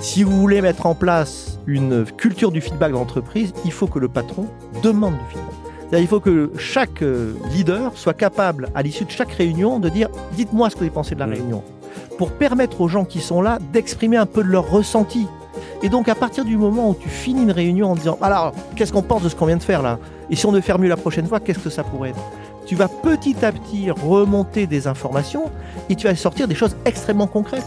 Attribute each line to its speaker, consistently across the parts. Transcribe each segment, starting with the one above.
Speaker 1: Si vous voulez mettre en place une culture du feedback d'entreprise, il faut que le patron demande du feedback. Il faut que chaque euh, leader soit capable, à l'issue de chaque réunion, de dire dites-moi ce que vous pensez de la réunion, pour permettre aux gens qui sont là d'exprimer un peu de leur ressenti. Et donc, à partir du moment où tu finis une réunion en disant alors, qu'est-ce qu'on pense de ce qu'on vient de faire là? Et si on devait faire mieux la prochaine fois, qu'est-ce que ça pourrait être? Tu vas petit à petit remonter des informations et tu vas sortir des choses extrêmement concrètes.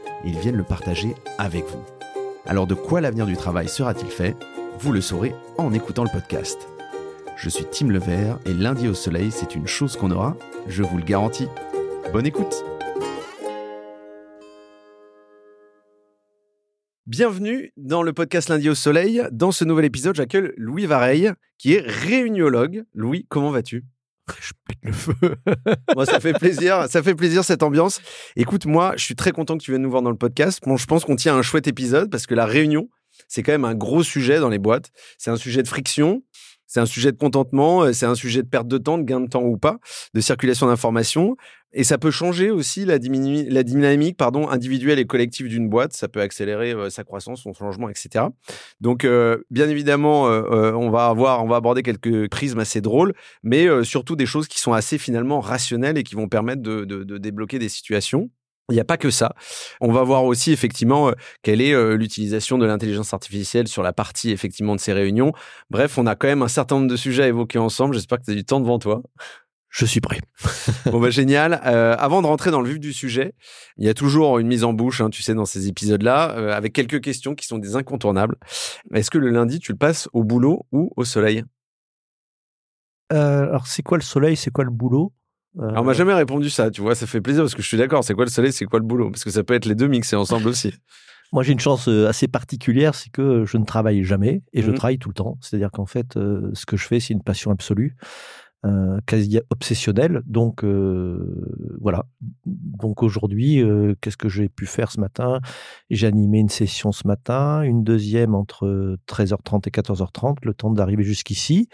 Speaker 2: ils viennent le partager avec vous. Alors de quoi l'avenir du travail sera-t-il fait? Vous le saurez en écoutant le podcast. Je suis Tim Levert et lundi au soleil, c'est une chose qu'on aura, je vous le garantis. Bonne écoute Bienvenue dans le podcast Lundi au Soleil. Dans ce nouvel épisode, j'accueille Louis Vareille, qui est réuniologue. Louis, comment vas-tu?
Speaker 1: Je pète le feu.
Speaker 2: moi, ça fait plaisir. Ça fait plaisir cette ambiance. Écoute, moi, je suis très content que tu viennes nous voir dans le podcast. Bon, je pense qu'on tient un chouette épisode parce que la réunion, c'est quand même un gros sujet dans les boîtes. C'est un sujet de friction. C'est un sujet de contentement, euh, c'est un sujet de perte de temps, de gain de temps ou pas, de circulation d'informations. Et ça peut changer aussi la, dynamique pardon, individuelle et collective d'une boîte. Ça peut accélérer euh, sa croissance, son changement, etc. Donc, euh, bien évidemment, on va avoir, on va aborder quelques prismes assez drôles, mais surtout des choses qui sont assez finalement rationnelles et qui vont permettre de débloquer des situations. Il n'y a pas que ça. On va voir aussi effectivement euh, quelle est euh, l'utilisation de l'intelligence artificielle sur la partie effectivement de ces réunions. Bref, on a quand même un certain nombre de sujets à évoquer ensemble. J'espère que tu as du temps devant toi.
Speaker 1: Je suis prêt.
Speaker 2: bon bah génial. Euh, avant de rentrer dans le vif du sujet, il y a toujours une mise en bouche, hein, tu sais, dans ces épisodes-là, avec quelques questions qui sont des incontournables. Est-ce que le lundi, tu le passes au boulot ou au soleil?
Speaker 1: Alors c'est quoi le soleil? C'est quoi le boulot?
Speaker 2: Alors, on m'a jamais répondu ça, tu vois, ça fait plaisir parce que je suis d'accord. C'est quoi le soleil, c'est quoi le boulot? Parce que ça peut être les deux mixés ensemble aussi.
Speaker 1: Moi, j'ai une chance euh, assez particulière, c'est que je ne travaille jamais et je mmh travaille tout le temps. C'est-à-dire qu'en fait, euh, ce que je fais, c'est une passion absolue, euh, quasi obsessionnelle. Donc, voilà. Donc aujourd'hui, qu'est-ce que j'ai pu faire ce matin? J'ai animé une session ce matin, une deuxième entre 13h30 et 14h30, le temps d'arriver jusqu'ici.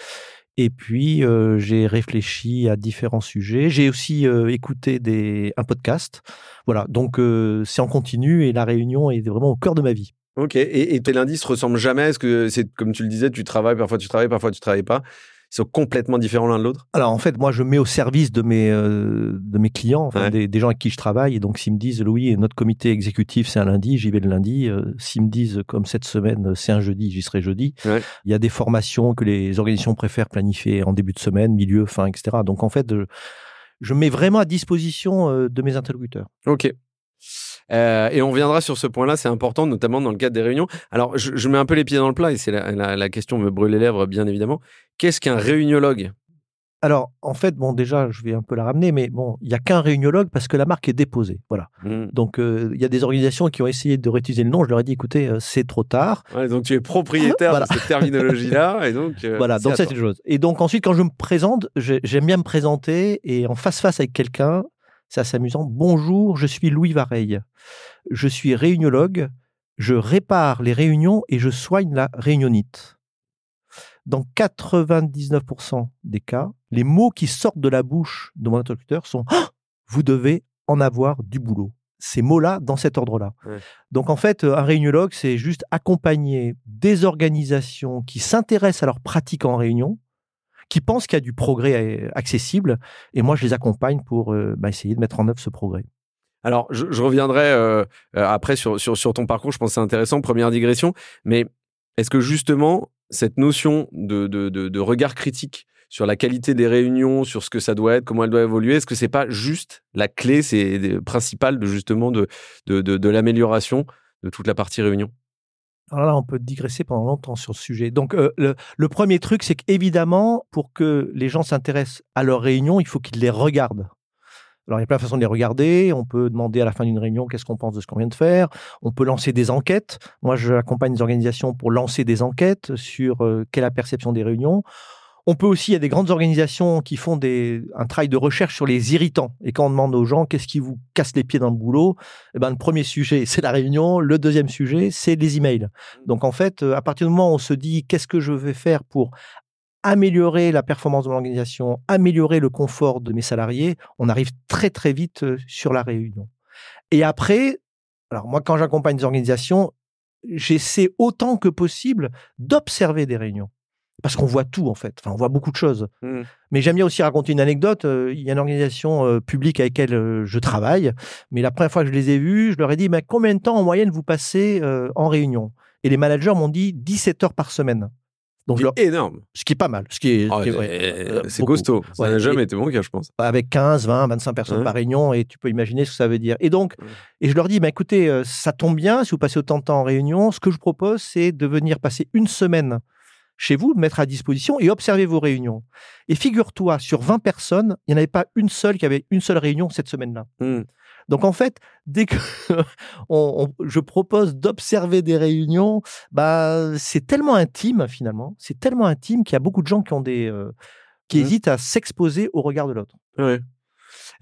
Speaker 1: Et puis, euh, j'ai réfléchi à différents sujets. J'ai aussi euh, écouté des, un podcast. Voilà, donc euh, c'est en continu et la réunion est vraiment au cœur de ma vie.
Speaker 2: Ok, et, et tes lundis se ressemblent jamais? Est-ce que c'est comme tu le disais, tu travailles, parfois tu travailles, parfois tu travailles pas? Sont complètement différents l'un de l'autre
Speaker 1: Alors en fait, moi je mets au service de mes, euh, de mes clients, des, gens avec qui je travaille. Et donc s'ils me disent, Louis, notre comité exécutif c'est un lundi, j'y vais le lundi. Euh, s'ils me disent, comme cette semaine c'est un jeudi, j'y serai jeudi. Il y a des formations que les organisations préfèrent planifier en début de semaine, milieu, fin, etc. Donc en fait, je, je mets vraiment à disposition euh, de mes interlocuteurs.
Speaker 2: Ok. Euh, et on reviendra sur ce point-là, c'est important, notamment dans le cadre des réunions. Alors, je, mets un peu les pieds dans le plat, et c'est la, la, question me brûle les lèvres, bien évidemment. Qu'est-ce qu'un réuniologue?
Speaker 1: Alors, en fait, bon, déjà, je vais un peu la ramener, mais bon, il n'y a qu'un réuniologue parce que la marque est déposée. Voilà. Mmh. Donc, euh, il y a des organisations qui ont essayé de réutiliser le nom. Je leur ai dit, écoutez, euh, c'est trop tard.
Speaker 2: donc, tu es propriétaire de cette terminologie-là. Et donc,
Speaker 1: voilà, donc c'est une chose. Et donc, ensuite, quand je me présente, j'aime bien me présenter et en face-face avec quelqu'un, c'est assez amusant. Bonjour, je suis Louis Vareille. Je suis réuniologue. Je répare les réunions et je soigne la réunionite. Dans 99% des cas, les mots qui sortent de la bouche de mon interlocuteur sont ah Vous devez en avoir du boulot. Ces mots-là, dans cet ordre-là. Donc en fait, un réuniologue, c'est juste accompagner des organisations qui s'intéressent à leur pratique en réunion qui pensent qu'il y a du progrès euh, accessible. Et moi, je les accompagne pour euh, bah, essayer de mettre en œuvre ce progrès.
Speaker 2: Alors, je, reviendrai euh, après sur, ton parcours. Je pense que c'est intéressant, première digression. Mais est-ce que justement, cette notion de, regard critique sur la qualité des réunions, sur ce que ça doit être, comment elle doit évoluer, est-ce que c'est pas juste la clé c'est principale de justement de l'amélioration de toute la partie réunion?
Speaker 1: Alors là, on peut digresser pendant longtemps sur ce sujet. Donc, euh, le, premier truc, c'est qu'évidemment, pour que les gens s'intéressent à leurs réunions, il faut qu'ils les regardent. Alors, il y a plein de façons de les regarder. On peut demander à la fin d'une réunion qu'est-ce qu'on pense de ce qu'on vient de faire. On peut lancer des enquêtes. Moi, j'accompagne des organisations pour lancer des enquêtes sur euh, quelle est la perception des réunions. On peut aussi, il y a des grandes organisations qui font un travail de recherche sur les irritants. Et quand on demande aux gens qu'est-ce qui vous casse les pieds dans le boulot, eh ben, le premier sujet, c'est la réunion. Le deuxième sujet, c'est les emails. Donc, en fait, euh, à partir du moment où on se dit qu'est-ce que je vais faire pour améliorer la performance de mon organisation, améliorer le confort de mes salariés, on arrive très, très vite euh, sur la réunion. Et après, alors moi, quand j'accompagne des organisations, j'essaie autant que possible d'observer des réunions parce qu'on voit tout en fait. Enfin, on voit beaucoup de choses. Mmh. Mais j'aime bien aussi raconter une anecdote. Euh, il y a une organisation euh, publique avec laquelle euh, je travaille, mais la première fois que je les ai vus, je leur ai dit mais combien de temps en moyenne vous passez en réunion? Et les managers m'ont dit 17 heures par semaine.
Speaker 2: Donc énorme.
Speaker 1: Ce qui est pas mal. Ce qui est,
Speaker 2: ah, c'est costaud. Ça n'a jamais été mon cas, je pense.
Speaker 1: Avec 15, 20, 25 personnes par réunion, et tu peux imaginer ce que ça veut dire. Et donc, et je leur dis, bah, écoutez, ça tombe bien, si vous passez autant de temps en réunion, ce que je propose, c'est de venir passer une semaine chez vous, mettre à disposition et observer vos réunions. Et figure-toi, sur 20 personnes, il n'y en avait pas une seule qui avait une seule réunion cette semaine-là. Mmh. Donc en fait, dès que je propose d'observer des réunions, bah c'est tellement intime finalement, c'est tellement intime qu'il y a beaucoup de gens qui ont des euh, qui mmh. hésitent à s'exposer au regard de l'autre.
Speaker 2: Ouais.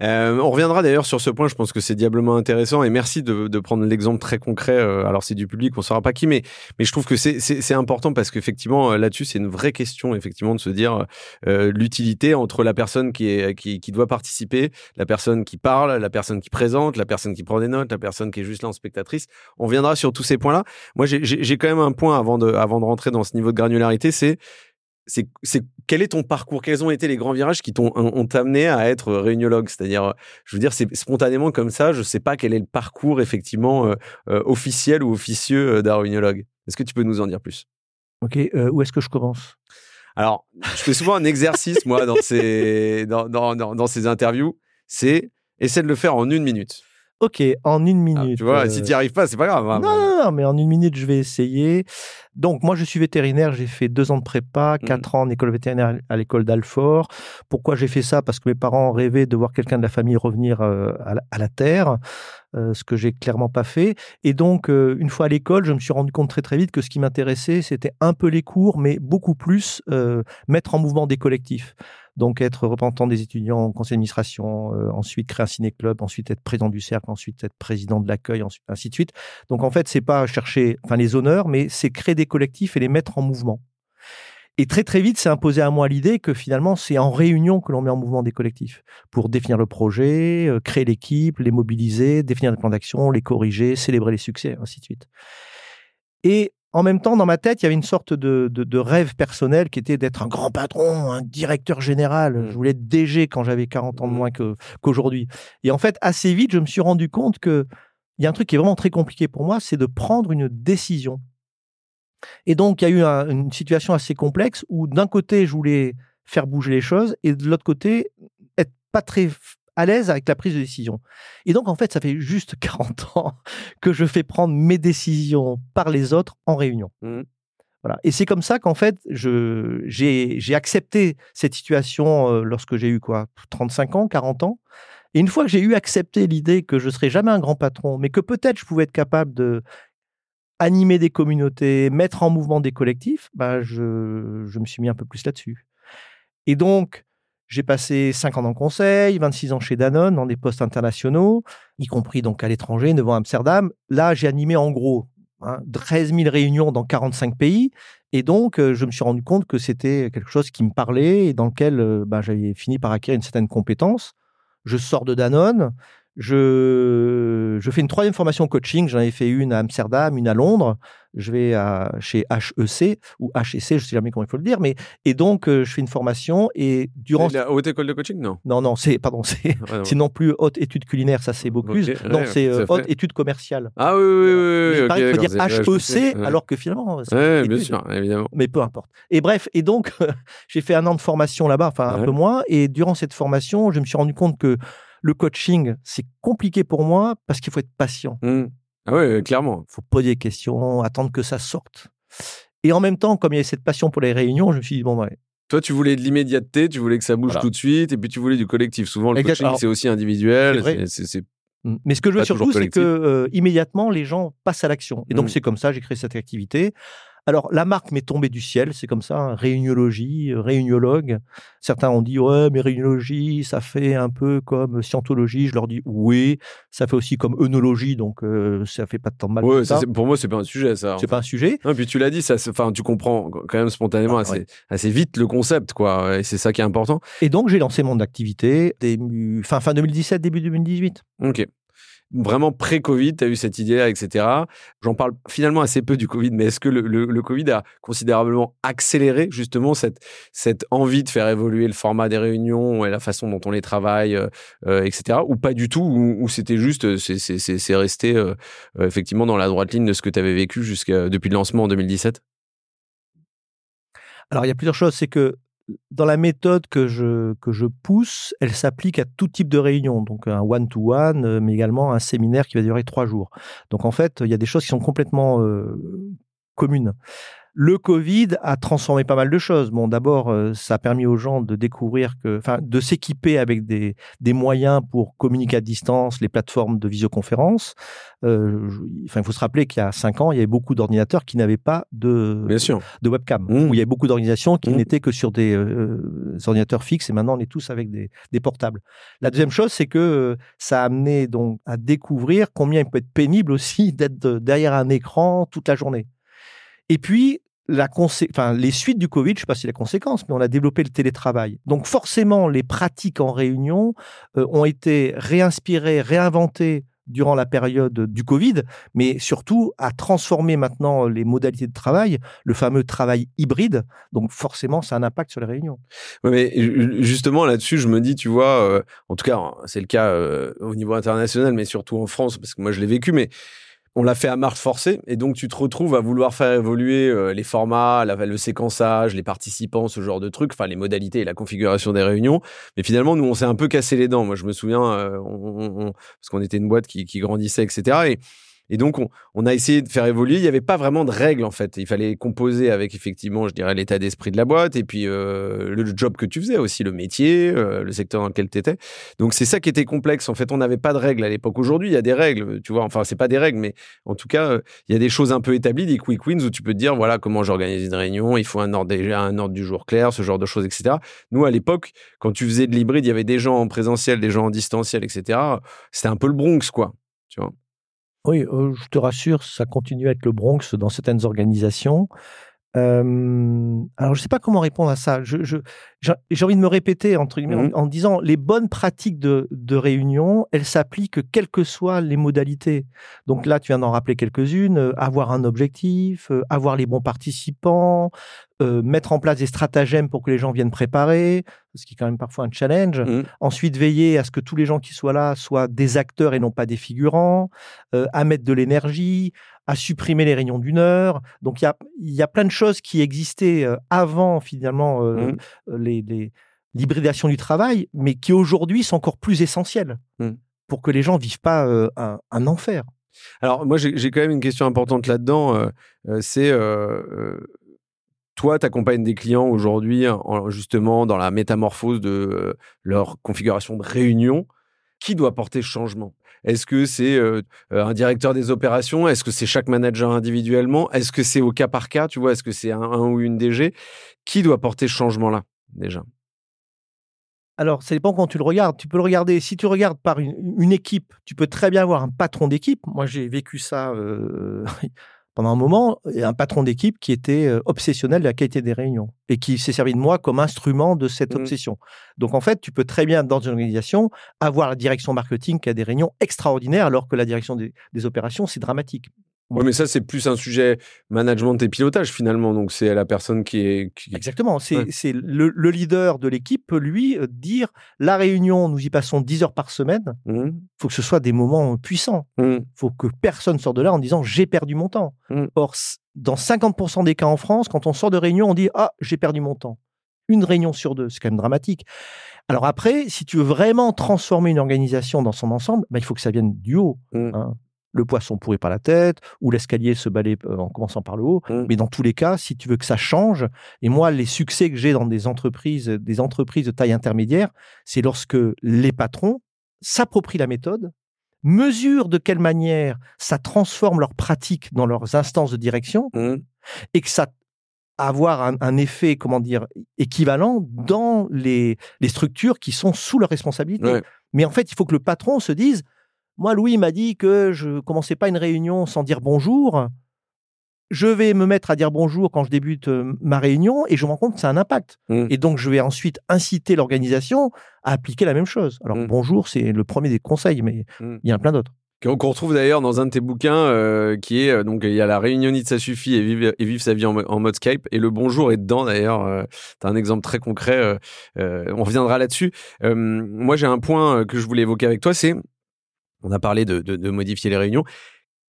Speaker 2: Euh, on reviendra d'ailleurs sur ce point. Je pense que c'est diablement intéressant et merci de, prendre l'exemple très concret. Euh, alors c'est du public, on ne saura pas qui, mais mais je trouve que c'est important parce qu'effectivement euh, là-dessus c'est une vraie question effectivement de se dire l'utilité entre la personne qui est qui, qui doit participer, la personne qui parle, la personne qui présente, la personne qui prend des notes, la personne qui est juste là en spectatrice. On viendra sur tous ces points-là. Moi j'ai quand même un point avant de avant de rentrer dans ce niveau de granularité, c'est c'est quel est ton parcours? Quels ont été les grands virages qui t'ont ont amené à être réuniologue? C'est-à-dire, je veux dire, c'est spontanément comme ça. Je ne sais pas quel est le parcours effectivement euh, euh, officiel ou officieux euh, d'un réuniologue. Est-ce que tu peux nous en dire plus?
Speaker 1: Ok, où est-ce que je commence?
Speaker 2: Alors, je fais souvent un exercice moi dans ces dans, dans, dans ces interviews. C'est essaie de le faire en une minute.
Speaker 1: Ok, en une
Speaker 2: ah,
Speaker 1: minute.
Speaker 2: tu vois, si tu n'y arrives pas, c'est pas grave.
Speaker 1: Hein, non, non, mais en une minute, je vais essayer. Donc, moi, je suis vétérinaire. J'ai fait deux ans de prépa, mmh. quatre ans en école vétérinaire à l'école d'Alfort. Pourquoi j'ai fait ça? Parce que mes parents rêvaient de voir quelqu'un de la famille revenir euh, à, la, terre, ce que j'ai clairement pas fait. Et donc, une fois à l'école, je me suis rendu compte très très vite que ce qui m'intéressait, c'était un peu les cours, mais beaucoup plus mettre en mouvement des collectifs. Donc être représentant des étudiants en conseil d'administration, ensuite créer un ciné-club, ensuite être président du cercle, ensuite être président de l'accueil, ainsi de suite. Donc en fait, c'est pas chercher enfin, les honneurs, mais c'est créer des collectifs et les mettre en mouvement. Et très très vite, c'est imposé à moi l'idée que finalement, c'est en réunion que l'on met en mouvement des collectifs pour définir le projet, euh, créer l'équipe, les mobiliser, définir le plan d'action, les corriger, célébrer les succès, ainsi de suite. Et en même temps, dans ma tête, il y avait une sorte de, rêve personnel qui était d'être un grand patron, un directeur général. Je voulais être DG quand j'avais 40 ans de mmh. moins qu'aujourd'hui. et en fait, assez vite, je me suis rendu compte qu'il y a un truc qui est vraiment très compliqué pour moi, c'est de prendre une décision. Et donc, il y a eu une situation assez complexe où d'un côté, je voulais faire bouger les choses et de l'autre côté, être pas très à l'aise avec la prise de décision. Et donc, en fait, ça fait juste 40 ans que je fais prendre mes décisions par les autres en réunion. Mmh. Voilà. Et c'est comme ça qu'en fait, j'ai accepté cette situation euh, lorsque j'ai eu quoi 35 ans, 40 ans. Et une fois que j'ai eu accepté l'idée que je ne serais jamais un grand patron, mais que peut-être je pouvais être capable de animer des communautés, mettre en mouvement des collectifs, bah je, me suis mis un peu plus là-dessus. Et donc, j'ai passé 5 ans dans le conseil, 26 ans chez Danone, dans des postes internationaux, y compris donc à l'étranger, devant Amsterdam. Là, j'ai animé en gros 13 hein, 000 réunions dans 45 pays. Et donc, euh, je me suis rendu compte que c'était quelque chose qui me parlait et dans lequel euh, bah, j'avais fini par acquérir une certaine compétence. Je sors de Danone, je, je fais une troisième formation coaching. J'en avais fait une à Amsterdam, une à Londres. Je vais à, chez HEC ou HEC, je ne sais jamais comment il faut le dire. Mais, et donc, euh, je fais une formation. Et durant.
Speaker 2: La haute école de coaching, non?
Speaker 1: Non, non, c'est pardon, c'est c'est non plus haute étude culinaire, ça c'est beaucoup plus. non, c'est euh, haute étude commerciale.
Speaker 2: Ah oui, oui, oui.
Speaker 1: il paraît qu'il faut dire HEC, alors que finalement.
Speaker 2: Oui, bien sûr, évidemment.
Speaker 1: Mais peu importe. Et bref, et donc, j'ai fait un an de formation là-bas, enfin un peu moins. Et durant cette formation, je me suis rendu compte que le coaching, c'est compliqué pour moi parce qu'il faut être patient.
Speaker 2: Mmh. Ah oui, clairement.
Speaker 1: Il faut poser des questions, attendre que ça sorte. Et en même temps, comme il y avait cette passion pour les réunions, je me suis dit, bon,
Speaker 2: Toi, tu voulais de l'immédiateté, tu voulais que ça bouge
Speaker 1: Voilà.
Speaker 2: tout de suite, et puis tu voulais du collectif. Souvent, le
Speaker 1: Exact.
Speaker 2: coaching, c'est aussi individuel.
Speaker 1: c'est vrai.
Speaker 2: c'est- c'est- c'est-
Speaker 1: Mm. Mais ce que je veux surtout, c'est que euh, immédiatement les gens passent à l'action. Et donc
Speaker 2: Mm.
Speaker 1: c'est comme ça, j'ai créé cette activité. Alors la marque m'est tombée du ciel, c'est comme ça, hein, réuniologie, euh, réuniologue. Certains ont dit ouais, mais réuniologie, ça fait un peu comme scientologie. Je leur dis oui, ça fait aussi comme œnologie, donc euh, ça fait pas tant de mal.
Speaker 2: Ouais, ça, pour moi, c'est pas un sujet, ça.
Speaker 1: C'est pas un sujet.
Speaker 2: Non, puis tu l'as dit, ça, enfin, tu comprends quand même spontanément
Speaker 1: Ah,
Speaker 2: assez,
Speaker 1: ouais.
Speaker 2: assez vite le concept, quoi. Et c'est ça qui est important.
Speaker 1: Et donc j'ai lancé mon activité début, fin fin 2017, début 2018.
Speaker 2: Ok. Vraiment pré-Covid, tu as eu cette idée-là, etc. J'en parle finalement assez peu du Covid, mais est-ce que le, Covid a considérablement accéléré justement cette, cette envie de faire évoluer le format des réunions et la façon dont on les travaille, euh, euh, etc. Ou pas du tout, ou, c'était juste, euh, c'est- resté effectivement dans la droite ligne de ce que tu avais vécu depuis le lancement en 2017
Speaker 1: Alors, il y a plusieurs choses. C'est que dans la méthode que je, pousse, elle s'applique à tout type de réunion. Donc, un one-to-one, euh, mais également un séminaire qui va durer trois jours. Donc, en fait, il y a des choses qui sont complètement euh, communes. Le Covid a transformé pas mal de choses. Bon, d'abord, euh, ça a permis aux gens de découvrir que, enfin, de s'équiper avec des, des moyens pour communiquer à distance, les plateformes de visioconférence. Euh, enfin, il faut se rappeler qu'il y a cinq ans, il y avait beaucoup d'ordinateurs qui n'avaient pas de,
Speaker 2: Bien sûr.
Speaker 1: de webcam,
Speaker 2: Mmh.
Speaker 1: où il y avait beaucoup d'organisations qui
Speaker 2: Mmh.
Speaker 1: n'étaient que sur des euh, ordinateurs fixes et maintenant on est tous avec des, des portables. La deuxième chose, c'est que euh, ça a amené donc à découvrir combien il peut être pénible aussi d'être de- derrière un écran toute la journée. Et puis, la enfin, les suites du Covid, je ne sais pas si la conséquence, mais on a développé le télétravail. Donc forcément, les pratiques en réunion euh, ont été réinspirées, réinventées durant la période du Covid, mais surtout à transformer maintenant les modalités de travail, le fameux travail hybride. Donc forcément, ça a un impact sur les réunions.
Speaker 2: Ouais, mais ju- justement là-dessus, je me dis, tu vois, euh, en tout cas, c'est le cas euh, au niveau international, mais surtout en France, parce que moi je l'ai vécu, mais on l'a fait à marche forcée, et donc tu te retrouves à vouloir faire évoluer euh, les formats, la- le séquençage, les participants, ce genre de trucs, enfin les modalités et la configuration des réunions. Mais finalement, nous, on s'est un peu cassé les dents. Moi, je me souviens, euh, on- on- on- parce qu'on était une boîte qui, qui grandissait, etc. Et, et donc, on, a essayé de faire évoluer. Il n'y avait pas vraiment de règles, en fait. Il fallait composer avec, effectivement, je dirais, l'état d'esprit de la boîte et puis euh, le job que tu faisais aussi, le métier, euh, le secteur dans lequel tu étais. Donc, c'est ça qui était complexe. En fait, on n'avait pas de règles à l'époque. Aujourd'hui, il y a des règles, tu vois. Enfin, c'est pas des règles, mais en tout cas, il y a des choses un peu établies, des quick wins où tu peux te dire, voilà, comment j'organise une réunion, il faut un ordre, un ordre du jour clair, ce genre de choses, etc. Nous, à l'époque, quand tu faisais de l'hybride, il y avait des gens en présentiel, des gens en distanciel, etc. C'était un peu le Bronx, quoi. Tu vois.
Speaker 1: Oui, euh, je te rassure, ça continue à être le Bronx dans certaines organisations. Euh, alors, je ne sais pas comment répondre à ça. Je- je- J'ai envie de me répéter entre guillemets,
Speaker 2: Mhm.
Speaker 1: en, en disant les bonnes pratiques de, de réunion, elles s'appliquent quelles que soient les modalités. Donc là, tu viens d'en rappeler quelques-unes. euh, avoir un objectif, euh, avoir les bons participants, mettre en place des stratagèmes pour que les gens viennent préparer, ce qui est quand même parfois un challenge.
Speaker 2: Mhm.
Speaker 1: Ensuite, veiller à ce que tous les gens qui soient là soient des acteurs et non pas des figurants, à mettre de l'énergie, à supprimer les réunions d'une heure. Donc, il y a, y a plein de choses qui existaient euh, avant, finalement, euh,
Speaker 2: Mhm.
Speaker 1: euh, les, les- l'hybridation du travail, mais qui aujourd'hui sont encore plus essentielles
Speaker 2: Mhm.
Speaker 1: pour que les gens vivent pas euh, un, un enfer.
Speaker 2: Alors, moi, j'ai j'ai quand même une question importante là-dedans. euh, c'est. toi, tu accompagnes des clients aujourd'hui, en- justement, dans la métamorphose de leur configuration de réunion. Qui doit porter ce changement? Est-ce que c'est euh, euh, un directeur des opérations? Est-ce que c'est chaque manager individuellement? Est-ce que c'est au cas par cas Tu vois, est-ce que c'est un, ou une DG Qui doit porter ce changement-là, déjà?
Speaker 1: Alors, ça dépend quand tu le regardes. Tu peux le regarder. Si tu regardes par une, une équipe, tu peux très bien avoir un patron d'équipe. Moi, j'ai vécu ça euh, pendant un moment. Un patron d'équipe qui était euh, obsessionnel de la qualité des réunions et qui s'est servi de moi comme instrument de cette
Speaker 2: Mhm.
Speaker 1: obsession. Donc, en fait, tu peux très bien, dans une organisation, avoir la direction marketing qui a des réunions extraordinaires, alors que la direction des, des opérations, c'est dramatique.
Speaker 2: Oui, mais ça, c'est plus un sujet management et pilotage, finalement. Donc, c'est la personne qui est. qui-
Speaker 1: Exactement. C'est
Speaker 2: Ouais.
Speaker 1: le, le leader de l'équipe peut lui euh, dire la réunion, nous y passons 10 heures par semaine. Il faut que ce soit des moments puissants.
Speaker 2: Mhm.
Speaker 1: faut que personne sorte de là en disant j'ai perdu mon temps.
Speaker 2: Mm.
Speaker 1: Or, dans 50% des cas en France, quand on sort de réunion, on dit ah j'ai perdu mon temps. Une réunion sur deux, c'est quand même dramatique. Alors après, si tu veux vraiment transformer une organisation dans son ensemble, bah, il faut que ça vienne du haut. Hein. Le poisson pourri par la tête ou l'escalier se balaye euh, en commençant par le haut.
Speaker 2: Mm.
Speaker 1: Mais dans tous les cas, si tu veux que ça change, et moi, les succès que j'ai dans des entreprises, des entreprises de taille intermédiaire, c'est lorsque les patrons s'approprient la méthode, mesurent de quelle manière ça transforme leurs pratiques dans leurs instances de direction
Speaker 2: Mmh.
Speaker 1: et que ça avoir un, un effet, comment dire, équivalent dans les, les structures qui sont sous leur responsabilité.
Speaker 2: Ouais.
Speaker 1: Mais en fait, il faut que le patron se dise, moi, Louis m'a dit que je commençais pas une réunion sans dire bonjour. Je vais me mettre à dire bonjour quand je débute euh, ma réunion et je me rends compte que ça a un impact.
Speaker 2: Mm.
Speaker 1: Et donc, je vais ensuite inciter l'organisation à appliquer la même chose. Alors,
Speaker 2: Mm.
Speaker 1: bonjour, c'est le premier des conseils, mais
Speaker 2: Mm.
Speaker 1: il y en a plein d'autres.
Speaker 2: Qu'on retrouve d'ailleurs dans un de tes bouquins euh, qui est euh, donc il y a la réunionite ça suffit et vivre et sa vie en, mo- en mode Skype et le bonjour est dedans d'ailleurs euh, un exemple très concret euh, on reviendra là-dessus moi j'ai un point que je voulais évoquer avec toi c'est on a parlé de, de, de modifier les réunions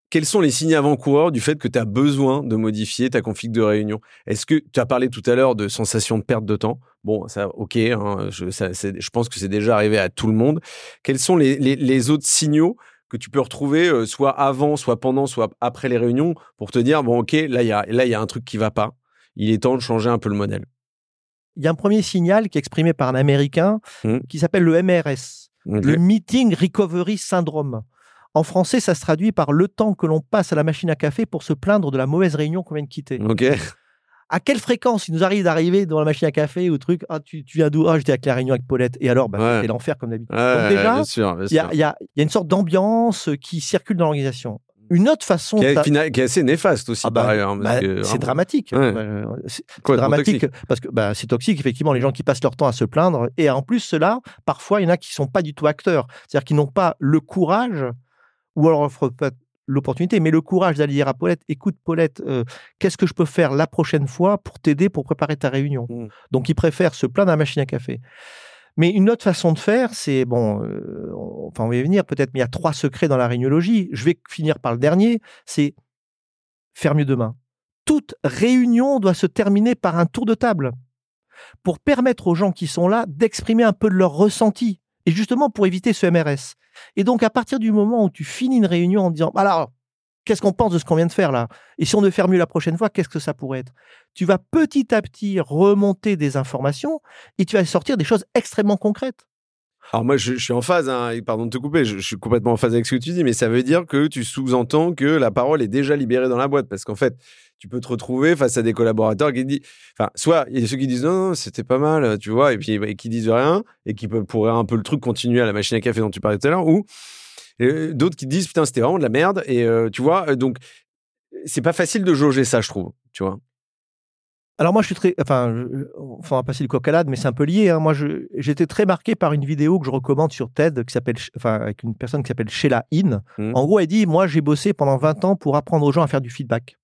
Speaker 2: quels sont les signes avant-coureurs du fait que tu as besoin de modifier ta config de réunion? Est-ce que tu as parlé tout à l'heure de sensation de perte de temps? Bon, ça, ok, hein, je, ça, c'est- je pense que c'est déjà arrivé à tout le monde. Quels sont les, les, les autres signaux que tu peux retrouver euh, soit avant, soit pendant, soit après les réunions pour te dire bon ok là il y a là y a un truc qui va pas. Il est temps de changer un peu le modèle.
Speaker 1: Il y a un premier signal qui est exprimé par un Américain
Speaker 2: Mm.
Speaker 1: qui s'appelle le MRS, Le Meeting Recovery Syndrome. En français, ça se traduit par le temps que l'on passe à la machine à café pour se plaindre de la mauvaise réunion qu'on vient de quitter.
Speaker 2: Ok.
Speaker 1: À quelle fréquence il nous arrive d'arriver dans la machine à café ou truc Ah, tu, tu viens d'où? Ah, j'étais avec la réunion avec Paulette. Et alors, bah,
Speaker 2: Ouais.
Speaker 1: c'était l'enfer comme d'habitude.
Speaker 2: Ouais,
Speaker 1: Donc déjà, il y y a une sorte d'ambiance qui circule dans l'organisation. Une autre façon.
Speaker 2: Qui est, qui assez néfaste aussi
Speaker 1: Ah bah,
Speaker 2: par ailleurs.
Speaker 1: bah, c'est dramatique.
Speaker 2: Ouais.
Speaker 1: Euh, c'est dramatique
Speaker 2: toxique.
Speaker 1: parce que bah, c'est toxique effectivement les gens qui passent leur temps à se plaindre et en plus cela parfois il y en a qui sont pas du tout acteurs c'est-à-dire qu'ils n'ont pas le courage ou alors offrent pas l'opportunité mais le courage d'aller dire à Paulette écoute Paulette euh, qu'est-ce que je peux faire la prochaine fois pour t'aider pour préparer ta réunion?
Speaker 2: Mm.
Speaker 1: donc ils préfèrent se plaindre à la machine à café mais une autre façon de faire, c'est bon, euh, enfin on va y venir peut-être, mais il y a trois secrets dans la rhinologie. Je vais finir par le dernier, c'est faire mieux demain. Toute réunion doit se terminer par un tour de table pour permettre aux gens qui sont là d'exprimer un peu de leur ressenti et justement pour éviter ce MRS. Et donc à partir du moment où tu finis une réunion en disant alors qu'est-ce qu'on pense de ce qu'on vient de faire là? Et si on devait faire mieux la prochaine fois, qu'est-ce que ça pourrait être? Tu vas petit à petit remonter des informations et tu vas sortir des choses extrêmement concrètes.
Speaker 2: Alors moi, je, suis en phase, hein, pardon de te couper, je, suis complètement en phase avec ce que tu dis, mais ça veut dire que tu sous-entends que la parole est déjà libérée dans la boîte, parce qu'en fait, tu peux te retrouver face à des collaborateurs qui disent, enfin, soit il y a ceux qui disent non, non, c'était pas mal, tu vois, et puis qui disent rien, et qui peuvent un peu le truc, continuer à la machine à café dont tu parlais tout à l'heure, ou d'autres qui disent putain, c'était vraiment de la merde, et euh, tu vois, euh, donc c'est pas facile de jauger ça, je trouve, tu vois.
Speaker 1: Alors moi, je suis très, enfin, je- enfin, on va passer le coq à l'âne, mais c'est un peu lié. hein. Moi, j'étais très marqué par une vidéo que je recommande sur TED, qui s'appelle, enfin, avec une personne qui s'appelle Sheila In.
Speaker 2: Mhm.
Speaker 1: En gros, elle dit, moi, j'ai bossé pendant 20 ans pour apprendre aux gens à faire du feedback.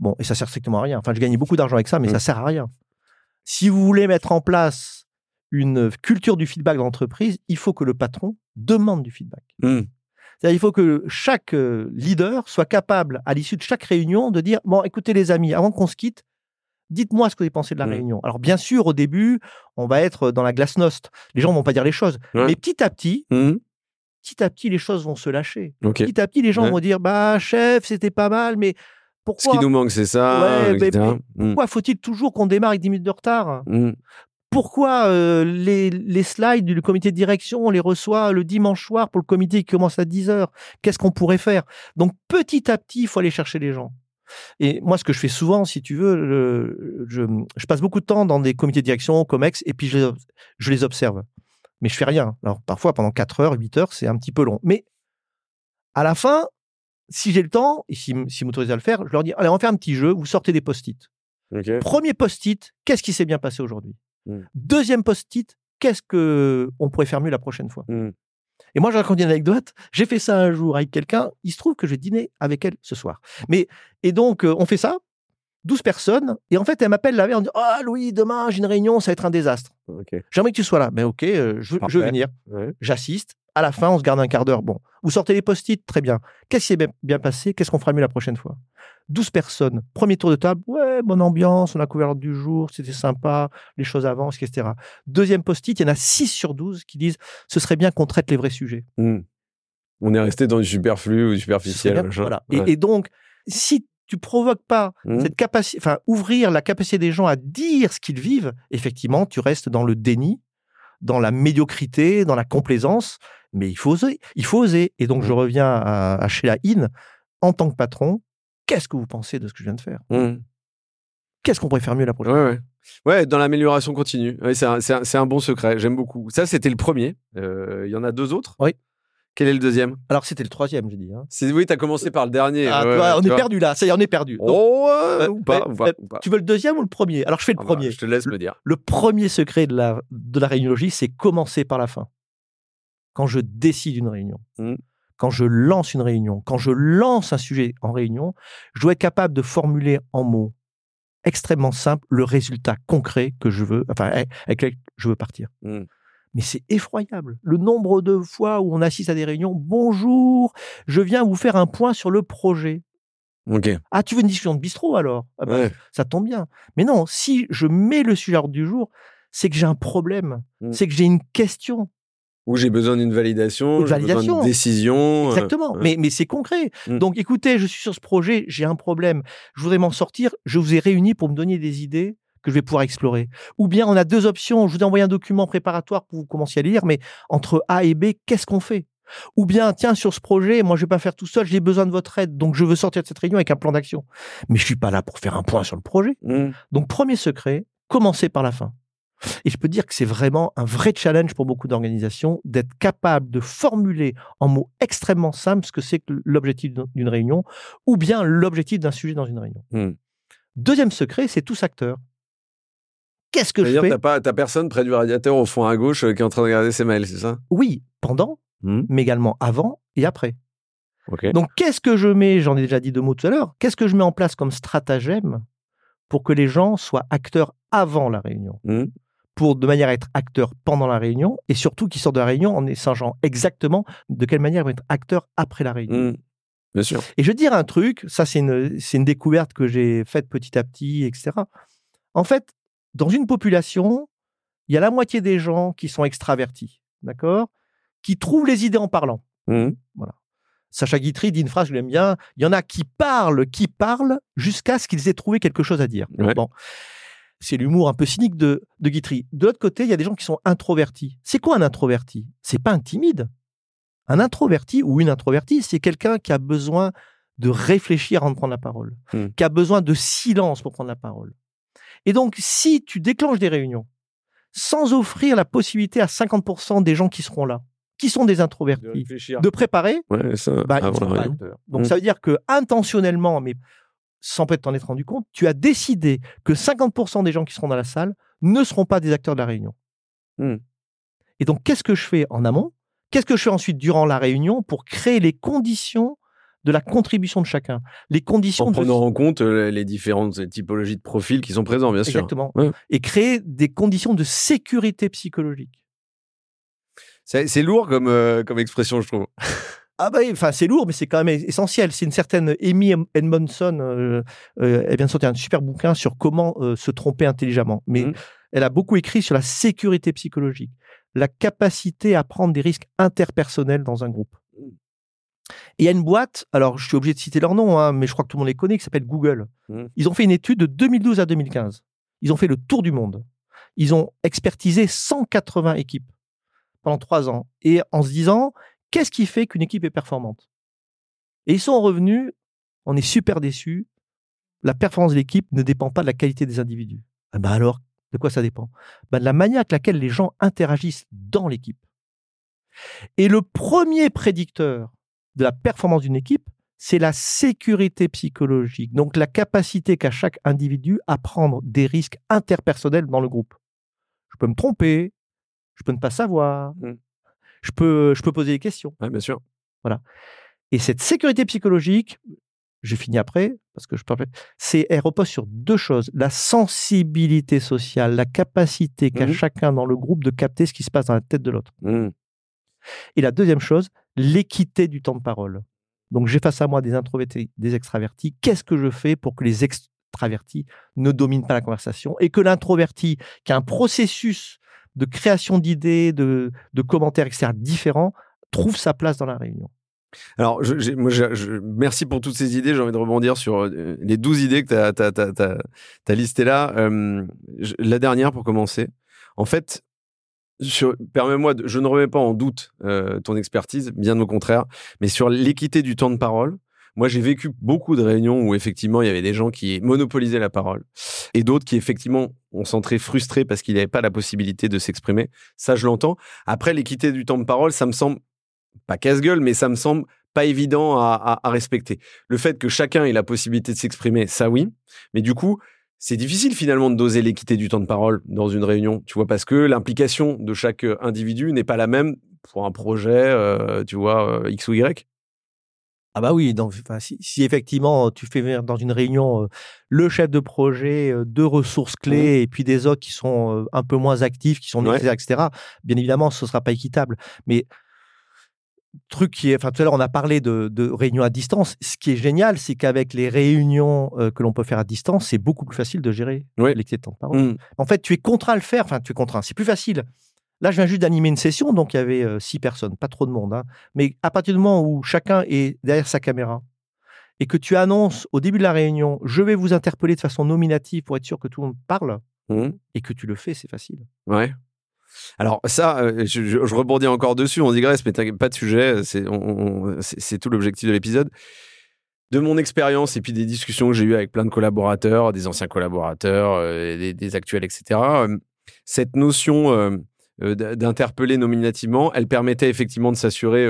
Speaker 1: Bon, et ça sert strictement à rien. Enfin, je gagnais beaucoup d'argent avec ça, mais
Speaker 2: Mhm.
Speaker 1: ça sert à rien. Si vous voulez mettre en place une culture du feedback dans l'entreprise, il faut que le patron demande du feedback.
Speaker 2: Hmm.
Speaker 1: C'est-à-dire, il faut que chaque euh, leader soit capable, à l'issue de chaque réunion, de dire Bon, écoutez, les amis, avant qu'on se quitte, dites-moi ce que vous avez pensé de la
Speaker 2: Mm.
Speaker 1: réunion. Alors, bien sûr, au début, on va être dans la glasnost. Les gens vont pas dire les choses.
Speaker 2: Ouais.
Speaker 1: Mais petit à petit,
Speaker 2: Hmm.
Speaker 1: petit à petit, les choses vont se lâcher. Petit à petit, les gens
Speaker 2: Ouais.
Speaker 1: vont dire Bah, chef, c'était pas mal, mais
Speaker 2: Ce
Speaker 1: pourquoi,
Speaker 2: qui nous manque, c'est ça,
Speaker 1: Ouais, mais-
Speaker 2: etc.
Speaker 1: Pourquoi faut-il toujours qu'on démarre avec 10 minutes de retard? Pourquoi euh, les, les slides du comité de direction, on les reçoit le dimanche soir pour le comité qui commence à 10 heures? Qu'est-ce qu'on pourrait faire? Donc, petit à petit, il faut aller chercher les gens. Et moi, ce que je fais souvent, si tu veux, le- je, je passe beaucoup de temps dans des comités de direction, COMEX, et puis je, les ob- je les observe. Mais je fais rien. Alors, parfois, pendant 4 heures, 8 heures, c'est un petit peu long. Mais à la fin, si j'ai le temps, et si, si m'autorisent à le faire, je leur dis, allez, on va faire un petit jeu, vous sortez des post-it. Premier post-it, qu'est-ce qui s'est bien passé aujourd'hui?
Speaker 2: Mm.
Speaker 1: Deuxième post-it, qu'est-ce que on pourrait faire mieux la prochaine fois?
Speaker 2: Hmm.
Speaker 1: Et moi, je raconte une anecdote. J'ai fait ça un jour avec quelqu'un. Il se trouve que je dîner avec elle ce soir. Mais et donc euh, on fait ça, 12 personnes. Et en fait, elle m'appelle la veille en disant Ah Louis, demain j'ai une réunion, ça va être un désastre. J'aimerais que tu sois là. Mais ok, euh, je, je
Speaker 2: Parfait.
Speaker 1: vais venir.
Speaker 2: Ouais.
Speaker 1: J'assiste. À la fin, on se garde un quart d'heure. Bon, vous sortez les post-it, très bien. Qu'est-ce qui s'est bien, passé? Qu'est-ce qu'on fera mieux la prochaine fois? 12 personnes. Premier tour de table. Ouais, bonne ambiance, on a couvert l'ordre du jour, c'était sympa, les choses avancent, etc. Deuxième post-it, il y en a 6 sur 12 qui disent ce serait bien qu'on traite les vrais sujets.
Speaker 2: Hmm. On est resté dans du superflu ou du superficiel.
Speaker 1: Voilà. Et-
Speaker 2: Ouais.
Speaker 1: Et, donc, si tu provoques pas
Speaker 2: Mhm.
Speaker 1: cette capacité, enfin, ouvrir la capacité des gens à dire ce qu'ils vivent, effectivement, tu restes dans le déni, dans la médiocrité, dans la complaisance. Mais il faut oser. Il faut oser. Et donc, je
Speaker 2: Mhm.
Speaker 1: reviens à, à Sheila In. En tant que patron, qu'est-ce que vous pensez de ce que je viens de faire?
Speaker 2: Mmh.
Speaker 1: Qu'est-ce qu'on pourrait faire mieux la prochaine
Speaker 2: Ouais, ouais. Ouais, dans l'amélioration continue. Ouais, c'est un, c'est un- c'est un bon secret. J'aime beaucoup. Ça, c'était le premier. Euh, Il y en a deux autres?
Speaker 1: Oui.
Speaker 2: Quel est le deuxième?
Speaker 1: Alors, c'était le troisième, j'ai dit. hein.
Speaker 2: Oui, t'as commencé par le dernier.
Speaker 1: Ah,
Speaker 2: ouais,
Speaker 1: tu on
Speaker 2: tu
Speaker 1: est
Speaker 2: vois.
Speaker 1: perdu là. Ça y est, on est perdu. Donc,
Speaker 2: Oh,
Speaker 1: euh,
Speaker 2: ou pas, ou pas, ou pas.
Speaker 1: tu veux le deuxième ou le premier? Alors, je fais le
Speaker 2: Ah bah,
Speaker 1: premier.
Speaker 2: je te laisse me dire.
Speaker 1: Le premier secret de la, de la réuniologie, c'est commencer par la fin. Quand je décide une réunion,
Speaker 2: Mhm.
Speaker 1: quand je lance une réunion, quand je lance un sujet en réunion, je dois être capable de formuler en mots extrêmement simples le résultat concret que je veux, enfin, avec avec lequel je veux partir.
Speaker 2: Mhm.
Speaker 1: Mais c'est effroyable. Le nombre de fois où on assiste à des réunions, bonjour, je viens vous faire un point sur le projet.
Speaker 2: Ok.
Speaker 1: Ah, tu veux une discussion de bistrot alors? Ah bah,
Speaker 2: Ouais.
Speaker 1: Ça tombe bien. Mais non, si je mets le sujet à l'ordre du jour, c'est que j'ai un problème,
Speaker 2: Mm.
Speaker 1: c'est que j'ai une question.
Speaker 2: Ou j'ai besoin d'une validation,
Speaker 1: Ou de
Speaker 2: j'ai besoin
Speaker 1: validation.
Speaker 2: d'une décision. euh,
Speaker 1: Exactement. Mais, mais c'est concret.
Speaker 2: Mm.
Speaker 1: Donc écoutez, je suis sur ce projet, j'ai un problème, je voudrais m'en sortir, je vous ai réunis pour me donner des idées que je vais pouvoir explorer. Ou bien on a deux options, je vous ai envoyé un document préparatoire pour que vous commenciez à lire, mais entre A et B, qu'est-ce qu'on fait? Ou bien, tiens, sur ce projet, moi je vais pas faire tout seul, j'ai besoin de votre aide, donc je veux sortir de cette réunion avec un plan d'action. Mais je suis pas là pour faire un point sur le projet.
Speaker 2: Mm.
Speaker 1: Donc, premier secret, commencer par la fin. Et je peux dire que c'est vraiment un vrai challenge pour beaucoup d'organisations d'être capable de formuler en mots extrêmement simples ce que c'est que l'objectif d'une réunion ou bien l'objectif d'un sujet dans une réunion.
Speaker 2: Mm.
Speaker 1: Deuxième secret, c'est tous acteurs. Qu'est-ce que je fais
Speaker 2: t'as t'as personne près du radiateur au fond à gauche euh, qui est en train de regarder ses mails, c'est ça?
Speaker 1: Oui, pendant,
Speaker 2: Mm.
Speaker 1: mais également avant et après.
Speaker 2: Ok.
Speaker 1: Donc, qu'est-ce que je mets J'en ai déjà dit deux mots tout à l'heure. Qu'est-ce que je mets en place comme stratagème pour que les gens soient acteurs avant la réunion
Speaker 2: Mm.
Speaker 1: pour de manière à être acteurs pendant la réunion et surtout qu'ils sortent de la réunion en sachant exactement de quelle manière ils vont être acteurs après la réunion.
Speaker 2: Mm. Bien sûr.
Speaker 1: Et je vais dire un truc, ça c'est une, c'est une découverte que j'ai faite petit à petit, etc. En fait, dans une population, il y a la moitié des gens qui sont extravertis, d'accord Qui trouvent les idées en parlant.
Speaker 2: Mm.
Speaker 1: Sacha Guitry dit une phrase que j'aime bien. Il y en a qui parlent, qui parlent jusqu'à ce qu'ils aient trouvé quelque chose à dire.
Speaker 2: Ouais.
Speaker 1: Bon. C'est l'humour un peu cynique de, de Guitry. De l'autre côté, il y a des gens qui sont introvertis. C'est quoi un introverti? C'est pas un timide. Un introverti ou une introvertie, c'est quelqu'un qui a besoin de réfléchir avant de prendre la parole,
Speaker 2: Hmm.
Speaker 1: qui a besoin de silence pour prendre la parole. Et donc, si tu déclenches des réunions sans offrir la possibilité à 50% des gens qui seront là, qui sont des
Speaker 2: De
Speaker 1: introvertis, de préparer,
Speaker 2: Ouais, ça,
Speaker 1: bah,
Speaker 2: avant la.
Speaker 1: Donc
Speaker 2: Mm.
Speaker 1: ça veut dire que intentionnellement, mais sans peut-être t'en être rendu compte, tu as décidé que 50% des gens qui seront dans la salle ne seront pas des acteurs de la réunion.
Speaker 2: Mm.
Speaker 1: Et donc qu'est-ce que je fais en amont? Qu'est-ce que je fais ensuite durant la réunion pour créer les conditions de la contribution de chacun Les conditions
Speaker 2: En
Speaker 1: de
Speaker 2: prenant en compte euh, les différentes typologies de profils qui sont présents, bien sûr.
Speaker 1: Exactement.
Speaker 2: Ouais.
Speaker 1: Et créer des conditions de sécurité psychologique.
Speaker 2: C'est lourd comme, euh, comme expression, je trouve.
Speaker 1: Ah bah, enfin c'est lourd, mais c'est quand même essentiel. C'est une certaine Amy Edmondson. euh, euh, elle vient de sortir un super bouquin sur comment euh, se tromper intelligemment. Mais
Speaker 2: Mhm.
Speaker 1: elle a beaucoup écrit sur la sécurité psychologique, la capacité à prendre des risques interpersonnels dans un groupe. Et il y a une boîte, alors je suis obligé de citer leur nom, hein, mais je crois que tout le monde les connaît, qui s'appelle Google.
Speaker 2: Mhm.
Speaker 1: Ils ont fait une étude de 2012 à 2015. Ils ont fait le tour du monde. Ils ont expertisé 180 équipes pendant trois ans. Et en se disant, qu'est-ce qui fait qu'une équipe est performante? Et ils sont revenus, on est super déçus, la performance de l'équipe ne dépend pas de la qualité des individus. Ah ben alors, de quoi ça dépend? Ben De la manière avec laquelle les gens interagissent dans l'équipe. Et le premier prédicteur de la performance d'une équipe, c'est la sécurité psychologique, donc la capacité qu'a chaque individu à prendre des risques interpersonnels dans le groupe. Je peux me tromper, je peux ne pas savoir,
Speaker 2: Mm.
Speaker 1: je, peux, je peux poser des questions.
Speaker 2: Ouais, bien sûr.
Speaker 1: Et cette sécurité psychologique, j'ai fini après, parce que je peux c'est, elle repose sur deux choses. La sensibilité sociale, la capacité qu'a
Speaker 2: Mhm.
Speaker 1: chacun dans le groupe de capter ce qui se passe dans la tête de l'autre.
Speaker 2: Mm.
Speaker 1: Et la deuxième chose, l'équité du temps de parole. Donc j'ai face à moi des introvertis, des extravertis. Qu'est-ce que je fais pour que les extravertis ne dominent pas la conversation et que l'introverti, qui a un processus de création d'idées, de, commentaires, etc., différent, trouve sa place dans la réunion?
Speaker 2: Alors, moi, merci pour toutes ces idées. J'ai envie de rebondir sur euh, les 12 idées que tu as, listées là. La dernière, pour commencer. En fait, permets-moi, je ne remets pas en doute euh, ton expertise, bien au contraire, mais sur l'équité du temps de parole. Moi, j'ai vécu beaucoup de réunions où effectivement il y avait des gens qui monopolisaient la parole et d'autres qui effectivement on sentait frustrés parce qu'ils n'avaient pas la possibilité de s'exprimer. Ça, je l'entends. Après, l'équité du temps de parole, ça me semble pas casse-gueule, mais ça me semble pas évident à respecter. Le fait que chacun ait la possibilité de s'exprimer, ça oui, mais du coup, c'est difficile finalement de doser l'équité du temps de parole dans une réunion, tu vois, parce que l'implication de chaque euh, individu n'est pas la même pour un projet, euh, tu vois, euh, X ou Y.
Speaker 1: Ah bah oui, donc, enfin, si, si effectivement tu fais venir dans une réunion euh, le chef de projet, euh, deux ressources clés et puis des autres qui sont euh, un peu moins actifs, qui sont
Speaker 2: Ouais.
Speaker 1: nécessaires, etc. Bien évidemment, ce sera pas équitable. Mais truc qui est, enfin tout à l'heure on a parlé de, de réunions à distance. Ce qui est génial, c'est qu'avec les réunions euh, que l'on peut faire à distance, c'est beaucoup plus facile de gérer
Speaker 2: Ouais.
Speaker 1: l'équité de temps de parole.
Speaker 2: Mm.
Speaker 1: En fait, tu es contraint à le faire. Enfin, tu es contraint. C'est plus facile. Là, je viens juste d'animer une session, donc il y avait euh, six personnes, pas trop de monde. hein. Mais à partir du moment où chacun est derrière sa caméra et que tu annonces au début de la réunion, je vais vous interpeller de façon nominative pour être sûr que tout le monde parle,
Speaker 2: Mm.
Speaker 1: et que tu le fais, c'est facile.
Speaker 2: Ouais. Alors ça, euh, je, rebondis encore dessus, on digresse, mais pas de sujet, c'est tout l'objectif de l'épisode. De mon expérience et puis des discussions que j'ai eues avec plein de collaborateurs, des anciens collaborateurs, euh, des, actuels, etc., euh, cette notion d'interpeller nominativement, elle permettait effectivement de s'assurer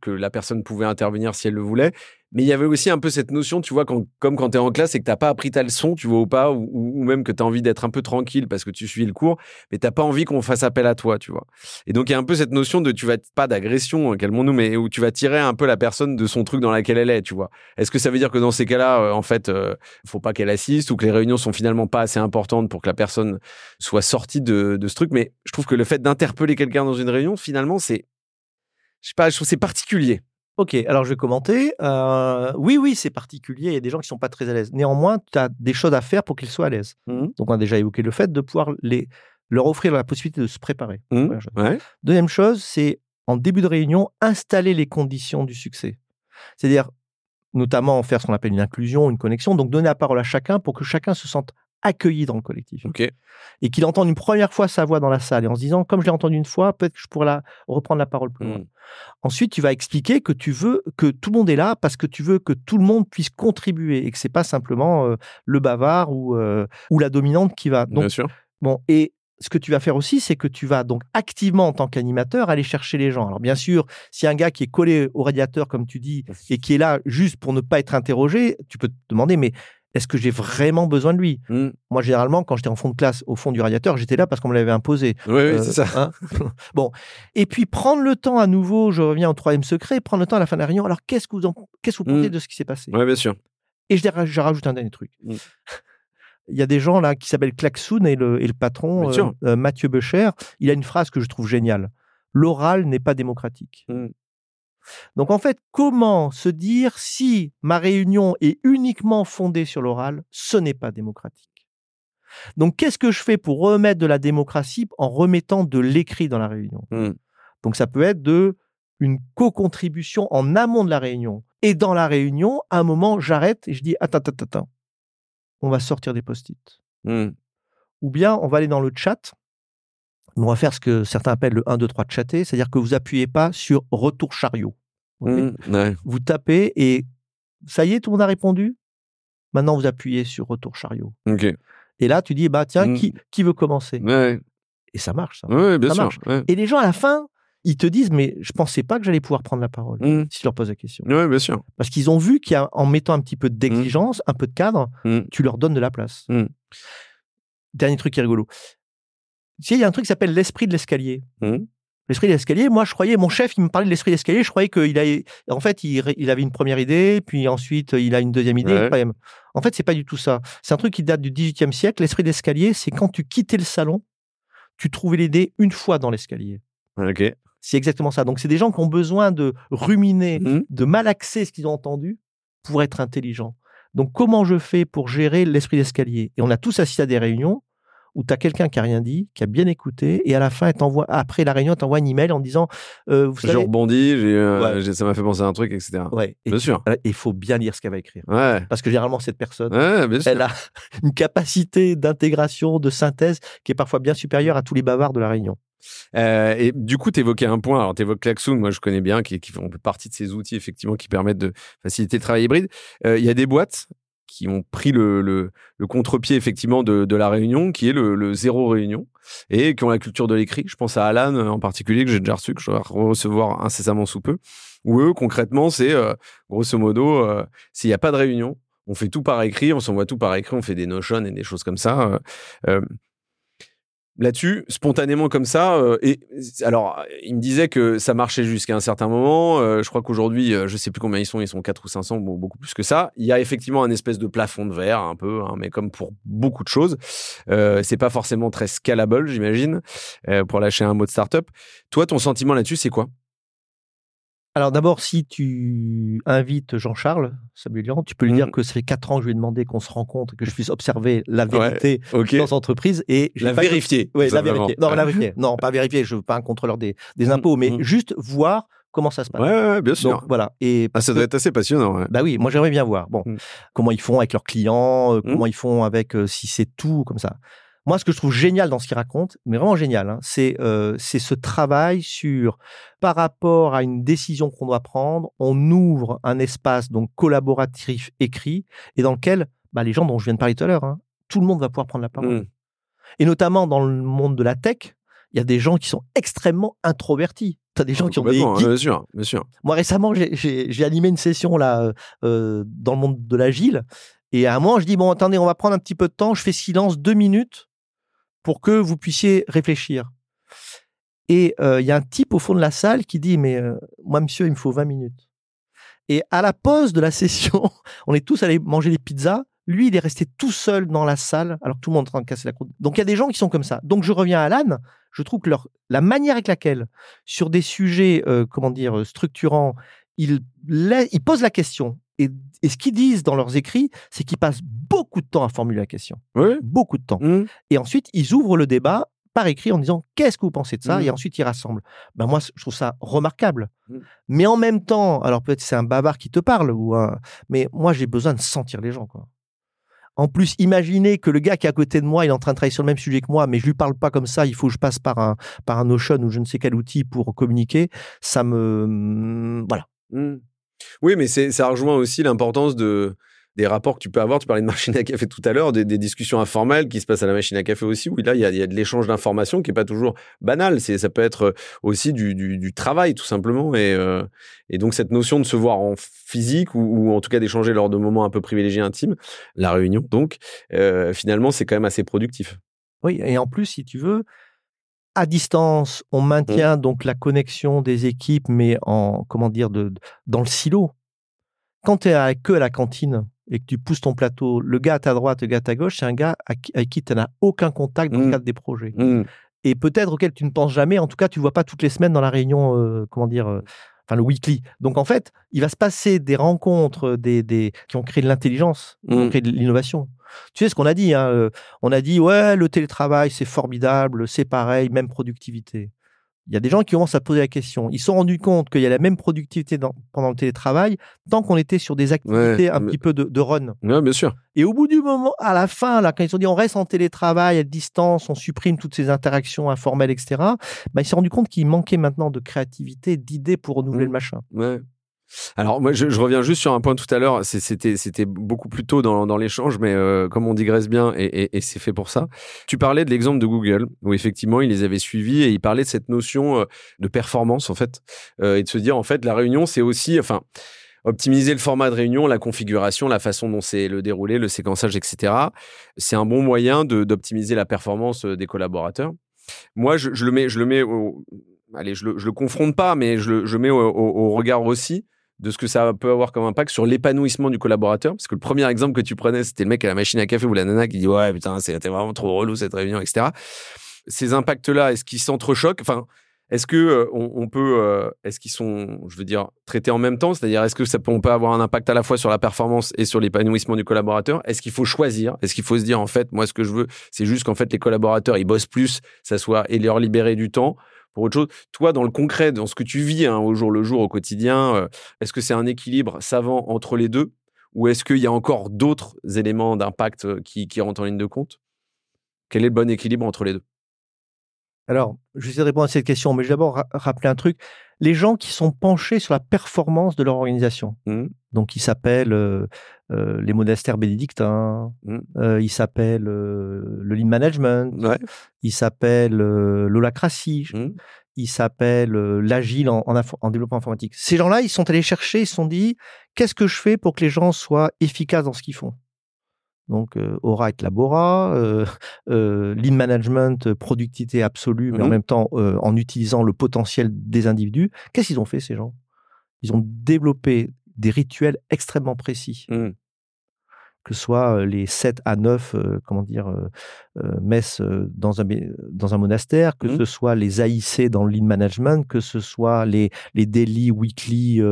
Speaker 2: que la personne pouvait intervenir si elle le voulait. Mais il y avait aussi un peu cette notion, tu vois, quand, comme quand tu es en classe et que tu pas appris ta leçon, tu vois, ou pas, ou, ou- même que tu as envie d'être un peu tranquille parce que tu suis le cours, mais t'as pas envie qu'on fasse appel à toi, tu vois. Et donc il y a un peu cette notion de tu vas pas d'agression, hein, calmons-nous, mais où tu vas tirer un peu la personne de son truc dans laquelle elle est, tu vois. Est-ce que ça veut dire que dans ces cas-là, euh, en fait, euh, faut pas qu'elle assiste ou que les réunions sont finalement pas assez importantes pour que la personne soit sortie de, de ce truc? Mais je trouve que le fait d'interpeller quelqu'un dans une réunion, finalement, c'est, je sais pas, je trouve c'est particulier.
Speaker 1: Ok, alors je vais commenter. Euh, oui, oui, c'est particulier. Il y a des gens qui sont pas très à l'aise. Néanmoins, tu as des choses à faire pour qu'ils soient à l'aise.
Speaker 2: Mhm.
Speaker 1: Donc, on a déjà évoqué le fait de pouvoir les, leur offrir la possibilité de se préparer. Chose.
Speaker 2: Ouais.
Speaker 1: Deuxième chose, c'est en début de réunion, installer les conditions du succès. C'est-à-dire, notamment faire ce qu'on appelle une inclusion, une connexion, donc donner la parole à chacun pour que chacun se sente accueilli dans le collectif et qu'il entende une première fois sa voix dans la salle et en se disant, comme je l'ai entendu une fois, peut-être que je pourrais la, reprendre la parole plus loin.
Speaker 2: Mhm.
Speaker 1: Ensuite, tu vas expliquer que tu veux que tout le monde est là parce que tu veux que tout le monde puisse contribuer et que c'est pas simplement euh, le bavard ou, euh, ou la dominante qui va. Donc,
Speaker 2: Bien sûr.
Speaker 1: Bon, et ce que tu vas faire aussi, c'est que tu vas donc activement, en tant qu'animateur, aller chercher les gens. Alors, bien sûr, si un gars qui est collé au radiateur, comme tu dis, et qui est là juste pour ne pas être interrogé, tu peux te demander, mais est-ce que j'ai vraiment besoin de lui?
Speaker 2: Mhm.
Speaker 1: Moi, généralement, quand j'étais en fond de classe, au fond du radiateur, j'étais là parce qu'on me l'avait imposé.
Speaker 2: Oui, oui,
Speaker 1: Euh,
Speaker 2: c'est ça.
Speaker 1: hein bon, et puis prendre le temps à nouveau, je reviens au troisième secret, prendre le temps à la fin de la réunion. Alors, qu'est-ce que vous, en- qu'est-ce que vous pensez
Speaker 2: Mm.
Speaker 1: de ce qui s'est passé?
Speaker 2: Ouais, bien sûr.
Speaker 1: et je, rajoute un dernier truc.
Speaker 2: Mm.
Speaker 1: Il y a des gens là qui s'appellent Klaxoon et le, et le patron, euh, euh, Mathieu Becher, il a une phrase que je trouve géniale. L'oral n'est pas démocratique. Donc en fait, comment se dire si ma réunion est uniquement fondée sur l'oral, ce n'est pas démocratique. Donc qu'est-ce que je fais pour remettre de la démocratie en remettant de l'écrit dans la réunion?
Speaker 2: Mm.
Speaker 1: donc ça peut être de une co-contribution en amont de la réunion. Et dans la réunion, à un moment, j'arrête et je dis attends, attends, attends, on va sortir des post-it.
Speaker 2: Mm.
Speaker 1: Ou bien on va aller dans le chat. On va faire ce que certains appellent le 1, 2, 3 de chatter, c'est-à-dire que vous appuyez pas sur retour chariot.
Speaker 2: Mm. Ouais.
Speaker 1: Vous tapez et ça y est, tout le monde a répondu? Maintenant, vous appuyez sur retour chariot. Et là, tu dis bah tiens,
Speaker 2: Mm.
Speaker 1: qui, qui veut commencer?
Speaker 2: Ouais.
Speaker 1: Et ça marche. Ça.
Speaker 2: Ouais, bien
Speaker 1: Ça
Speaker 2: sûr.
Speaker 1: marche. Et les gens à la fin, ils te disent mais je pensais pas que j'allais pouvoir prendre la parole
Speaker 2: Mm.
Speaker 1: si tu leur poses la question.
Speaker 2: Ouais, bien sûr.
Speaker 1: Parce qu'ils ont vu qu'en mettant un petit peu d'exigence, un peu de cadre, tu leur donnes de la place. Dernier truc qui est rigolo. Tu sais, il y a un truc qui s'appelle l'esprit de l'escalier.
Speaker 2: Mm.
Speaker 1: L'esprit de l'escalier, moi je croyais, mon chef il me parlait de l'esprit de l'escalier, je croyais qu'il a, en fait il, avait une première idée, puis ensuite il a une deuxième idée,
Speaker 2: Ouais.
Speaker 1: troisième. En fait c'est pas du tout ça. C'est un truc qui date du 18e siècle. L'esprit d'escalier, c'est quand tu quittais le salon, tu trouvais l'idée une fois dans l'escalier.
Speaker 2: Ok.
Speaker 1: C'est exactement ça. Donc c'est des gens qui ont besoin de ruminer,
Speaker 2: Mhm.
Speaker 1: de malaxer ce qu'ils ont entendu pour être intelligents. Donc comment je fais pour gérer l'esprit d'escalier? Et on a tous assisté à des réunions où tu as quelqu'un qui a rien dit, qui a bien écouté, et à la fin, elle t'envoie, après la réunion, elle t'envoie un email en disant euh, vous
Speaker 2: Je
Speaker 1: savez,
Speaker 2: rebondis, j'ai, euh,
Speaker 1: Ouais.
Speaker 2: ça m'a fait penser à un truc, etc.
Speaker 1: ouais, et
Speaker 2: Bien sûr.
Speaker 1: il faut bien lire ce qu'elle va écrire.
Speaker 2: Ouais.
Speaker 1: Parce que généralement, cette personne,
Speaker 2: sûr.
Speaker 1: elle a une capacité d'intégration, de synthèse qui est parfois bien supérieure à tous les bavards de la réunion.
Speaker 2: Euh, et du coup, tu évoquais un point. Alors, tu évoques Klaxoon, moi je connais bien, qui, qui font partie de ces outils effectivement qui permettent de faciliter le travail hybride. Euh, Il y a des boîtes qui ont pris le, le, contre-pied effectivement de, de la réunion, qui est le, zéro réunion, et qui ont la culture de l'écrit. Je pense à Alan euh, en particulier, que j'ai déjà reçu, que je vais recevoir incessamment sous peu. Où eux, concrètement, c'est euh, grosso modo, euh, s'il n'y a pas de réunion, on fait tout par écrit, on s'envoie tout par écrit, on fait des notions et des choses comme ça. Là-dessus, spontanément comme ça. euh, et alors, il me disait que ça marchait jusqu'à un certain moment. euh, je crois qu'aujourd'hui, euh, je sais plus combien ils sont, ils sont 4 ou 500, bon, beaucoup plus que ça. Il y a effectivement un espèce de plafond de verre, un peu, hein, mais comme pour beaucoup de choses, euh, c'est pas forcément très scalable, j'imagine, euh, pour lâcher un mot de startup. Toi, ton sentiment là-dessus, c'est quoi?
Speaker 1: Alors d'abord, si tu invites Jean-Charles Samuelian, tu peux lui
Speaker 2: Mm.
Speaker 1: dire que ça fait quatre ans que je lui ai demandé qu'on se rencontre, que je puisse observer la vérité dans l'entreprise et j'ai
Speaker 2: La vérifier.
Speaker 1: Oui, la vérifier. Non, la vérifier. Non, pas vérifier. Je veux pas un contrôleur des, des
Speaker 2: Mm,
Speaker 1: impôts, mais
Speaker 2: mm.
Speaker 1: juste voir comment ça se passe.
Speaker 2: Ouais, ouais, bien sûr.
Speaker 1: Donc voilà. Et
Speaker 2: ah, ça doit être assez passionnant. ouais.
Speaker 1: bah oui, moi j'aimerais bien voir. Bon,
Speaker 2: Mm.
Speaker 1: comment ils font avec leurs clients, euh, comment ils font avec euh, si c'est tout comme ça. Moi, ce que je trouve génial dans ce qu'ils racontent, mais vraiment génial, hein, c'est euh, ce travail sur par rapport à une décision qu'on doit prendre, on ouvre un espace donc collaboratif écrit et dans lequel bah, les gens dont je viens de parler tout à l'heure, hein, tout le monde va pouvoir prendre la parole.
Speaker 2: Mm.
Speaker 1: Et notamment dans le monde de la tech, il y a des gens qui sont extrêmement introvertis. Tu as des gens qui ont des
Speaker 2: Complètement,
Speaker 1: geeks
Speaker 2: Bien sûr, bien sûr.
Speaker 1: moi, récemment, j'ai- animé une session là euh, dans le monde de l'agile. Et à un moment, je dis bon, attendez, on va prendre un petit peu de temps. Je fais silence deux minutes pour que vous puissiez réfléchir. Et euh, il y a un type au fond de la salle qui dit mais euh, moi, monsieur, il me faut 20 minutes. Et à la pause de la session, on est tous allés manger des pizzas. Lui, il est resté tout seul dans la salle alors tout le monde est en train de casser la croûte. Donc il y a des gens qui sont comme ça. Donc je reviens à Alan. Je trouve que leur, la manière avec laquelle, sur des sujets, euh, comment dire, structurants, ils posent la question. Et, et ce qu'ils disent dans leurs écrits, c'est qu'ils passent beaucoup de temps à formuler la question.
Speaker 2: Oui.
Speaker 1: Beaucoup de temps.
Speaker 2: Mm.
Speaker 1: Et ensuite, ils ouvrent le débat par écrit en disant qu'est-ce que vous pensez de ça
Speaker 2: Mhm.
Speaker 1: Et ensuite, ils rassemblent. Ben moi, je trouve ça remarquable.
Speaker 2: Mhm.
Speaker 1: Mais en même temps, alors peut-être c'est un bavard qui te parle, ou un- mais moi, j'ai besoin de sentir les gens. Quoi. En plus, imaginez que le gars qui est à côté de moi, il est en train de travailler sur le même sujet que moi, mais je lui parle pas comme ça. Il faut que je passe par un, par un Notion ou je ne sais quel outil pour communiquer. Ça me. Voilà.
Speaker 2: Oui, mais ça rejoint aussi l'importance de, des rapports que tu peux avoir. Tu parlais de machine à café tout à l'heure, des, discussions informelles qui se passent à la machine à café aussi, où là, il y a, il y a de l'échange d'informations qui est pas toujours banal. Ça peut être aussi du, travail, tout simplement. Et, euh, et donc, cette notion de se voir en physique ou, ou en tout cas d'échanger lors de moments un peu privilégiés, intimes, la réunion, donc, euh, finalement, c'est quand même assez productif.
Speaker 1: Oui, et en plus, si tu veux, à distance, on maintient donc la connexion des équipes, mais en comment dire, de, de- dans le silo. Quand tu es que à la cantine et que tu pousses ton plateau, le gars à ta droite, le gars à ta gauche, c'est un gars avec qui tu n'as aucun contact dans le
Speaker 2: Mm.
Speaker 1: cadre des projets.
Speaker 2: Mm.
Speaker 1: Et peut-être auquel tu ne penses jamais, en tout cas, tu ne vois pas toutes les semaines dans la réunion, euh, comment dire, euh, enfin le weekly. Donc en fait, il va se passer des rencontres des, des, qui ont créé de l'intelligence, qui ont créé de l'innovation. Tu sais ce qu'on a dit, hein, euh, on a dit, ouais, le télétravail, c'est formidable, c'est pareil, même productivité. Il y a des gens qui commencent à poser la question. Ils se sont rendus compte qu'il y a la même productivité dans- pendant le télétravail tant qu'on était sur des activités
Speaker 2: Ouais,
Speaker 1: un
Speaker 2: mais-
Speaker 1: petit peu de, de run.
Speaker 2: Ouais, bien sûr.
Speaker 1: Et au bout du moment, à la fin, là, quand ils ont dit on reste en télétravail à distance, on supprime toutes ces interactions informelles, etc., bah, ils se sont rendus compte qu'il manquait maintenant de créativité, d'idées pour renouveler le machin.
Speaker 2: Ouais. Alors moi, je, reviens juste sur un point tout à l'heure. C'était, beaucoup plus tôt dans, l'échange, mais euh, comme on digresse bien, et, c'est fait pour ça. Tu parlais de l'exemple de Google, où effectivement, ils les avaient suivis et ils parlaient de cette notion euh, de performance, en fait, euh, et de se dire, en fait, la réunion, c'est aussi, enfin, optimiser le format de réunion, la configuration, la façon dont c'est le déroulé, le séquençage, etc. C'est un bon moyen d'optimiser la performance des collaborateurs. Moi, je, le mets, je le mets au, allez, je le, le confronte pas, mais je le, mets au regard aussi de ce que ça peut avoir comme impact sur l'épanouissement du collaborateur. Parce que le premier exemple que tu prenais, c'était le mec à la machine à café ou la nana qui dit ouais putain c'était vraiment trop relou cette réunion, etc. Ces impacts-là, est-ce qu'ils s'entrechoquent? Enfin, Est-ce que euh, on, peut, euh, est-ce qu'ils sont, je veux dire, traités en même temps? C'est-à-dire, est-ce que ça peut, peut avoir un impact à la fois sur la performance et sur l'épanouissement du collaborateur? Est-ce qu'il faut choisir? Est-ce qu'il faut se dire, en fait, moi, ce que je veux, c'est juste qu'en fait, les collaborateurs, ils bossent plus, ça soit et leur libérer du temps? Pour autre chose. Toi, dans le concret, dans ce que tu vis hein, au jour le jour, au quotidien, euh, est-ce que c'est un équilibre savant entre les deux? Ou est-ce qu'il y a encore d'autres éléments d'impact euh, qui, rentrent en ligne de compte? Quel est le bon équilibre entre les deux?
Speaker 1: Alors, je vais répondre à cette question, mais je vais d'abord ra- rappeler un truc. Les gens qui sont penchés sur la performance de leur organisation,
Speaker 2: Mhm.
Speaker 1: donc ils s'appellent euh, euh, les monastères bénédictins,
Speaker 2: Mhm.
Speaker 1: euh, ils s'appellent le lean management,
Speaker 2: Ouais.
Speaker 1: ils s'appellent l'holacratie,
Speaker 2: Mhm.
Speaker 1: ils s'appellent l'agile en, en développement informatique. Ces gens-là, ils sont allés chercher, ils se sont dit, qu'est-ce que je fais pour que les gens soient efficaces dans ce qu'ils font? Donc, euh, Aura et Labora, euh, euh, Lean Management, productivité absolue, mais en
Speaker 2: Mhm.
Speaker 1: même temps en utilisant le potentiel des individus. Qu'est-ce qu'ils ont fait, ces gens? Ils ont développé des rituels extrêmement précis,
Speaker 2: Mhm.
Speaker 1: Que ce soit les 7 à 9, euh, comment dire, euh, messes dans un, dans un monastère, que
Speaker 2: Mhm.
Speaker 1: ce soit les AIC dans le Lean Management, que ce soit les, les daily, weekly,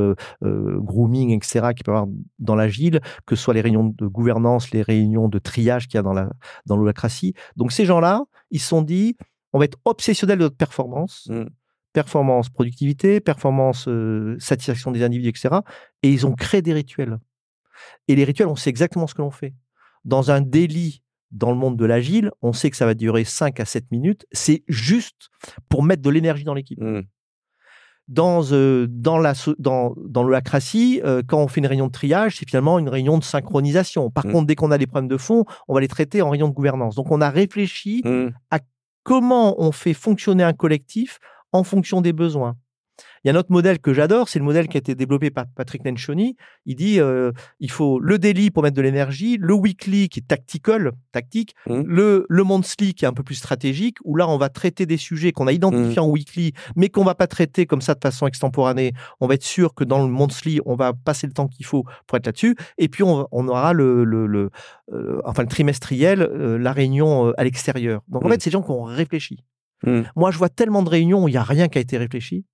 Speaker 1: grooming, etc., qu'il peut y avoir dans l'agile, que ce soit les réunions de gouvernance, les réunions de triage qu'il y a dans la dans l'holacratie. Donc ces gens-là, ils se sont dit, on va être obsessionnel de notre performance,
Speaker 2: Mm.
Speaker 1: performance, productivité, performance, euh, satisfaction des individus, etc. Et ils ont créé des rituels. Et les rituels, on sait exactement ce que l'on fait. Dans un délit, dans le monde de l'agile, on sait que ça va durer 5 à 7 minutes. C'est juste pour mettre de l'énergie dans l'équipe
Speaker 2: Mhm.
Speaker 1: dans, euh, dans, la, dans, dans euh, quand on fait une réunion de triage, c'est finalement une réunion de synchronisation. Par
Speaker 2: Mm.
Speaker 1: contre, dès qu'on a des problèmes de fond, on va les traiter en réunion de gouvernance. Donc, on a réfléchi
Speaker 2: Mhm.
Speaker 1: comment on fait fonctionner un collectif en fonction des besoins. Il y a un autre modèle que j'adore, c'est le modèle qui a été développé par Patrick Nencioni. Il dit euh, il faut le daily pour mettre de l'énergie, le weekly qui est tactical, tactique,
Speaker 2: Mhm.
Speaker 1: le, le monthly qui est un peu plus stratégique, où là on va traiter des sujets qu'on a identifiés en weekly, mais qu'on va pas traiter comme ça de façon extemporanée. On va être sûr que dans le monthly, on va passer le temps qu'il faut pour être là-dessus. Et puis on, on aura le, le, le, euh, enfin le trimestriel, euh, la réunion euh, à l'extérieur. Donc en
Speaker 2: Mhm.
Speaker 1: fait, c'est des gens qui ont réfléchi. Moi, je vois tellement de réunions où il n'y a rien qui a été réfléchi.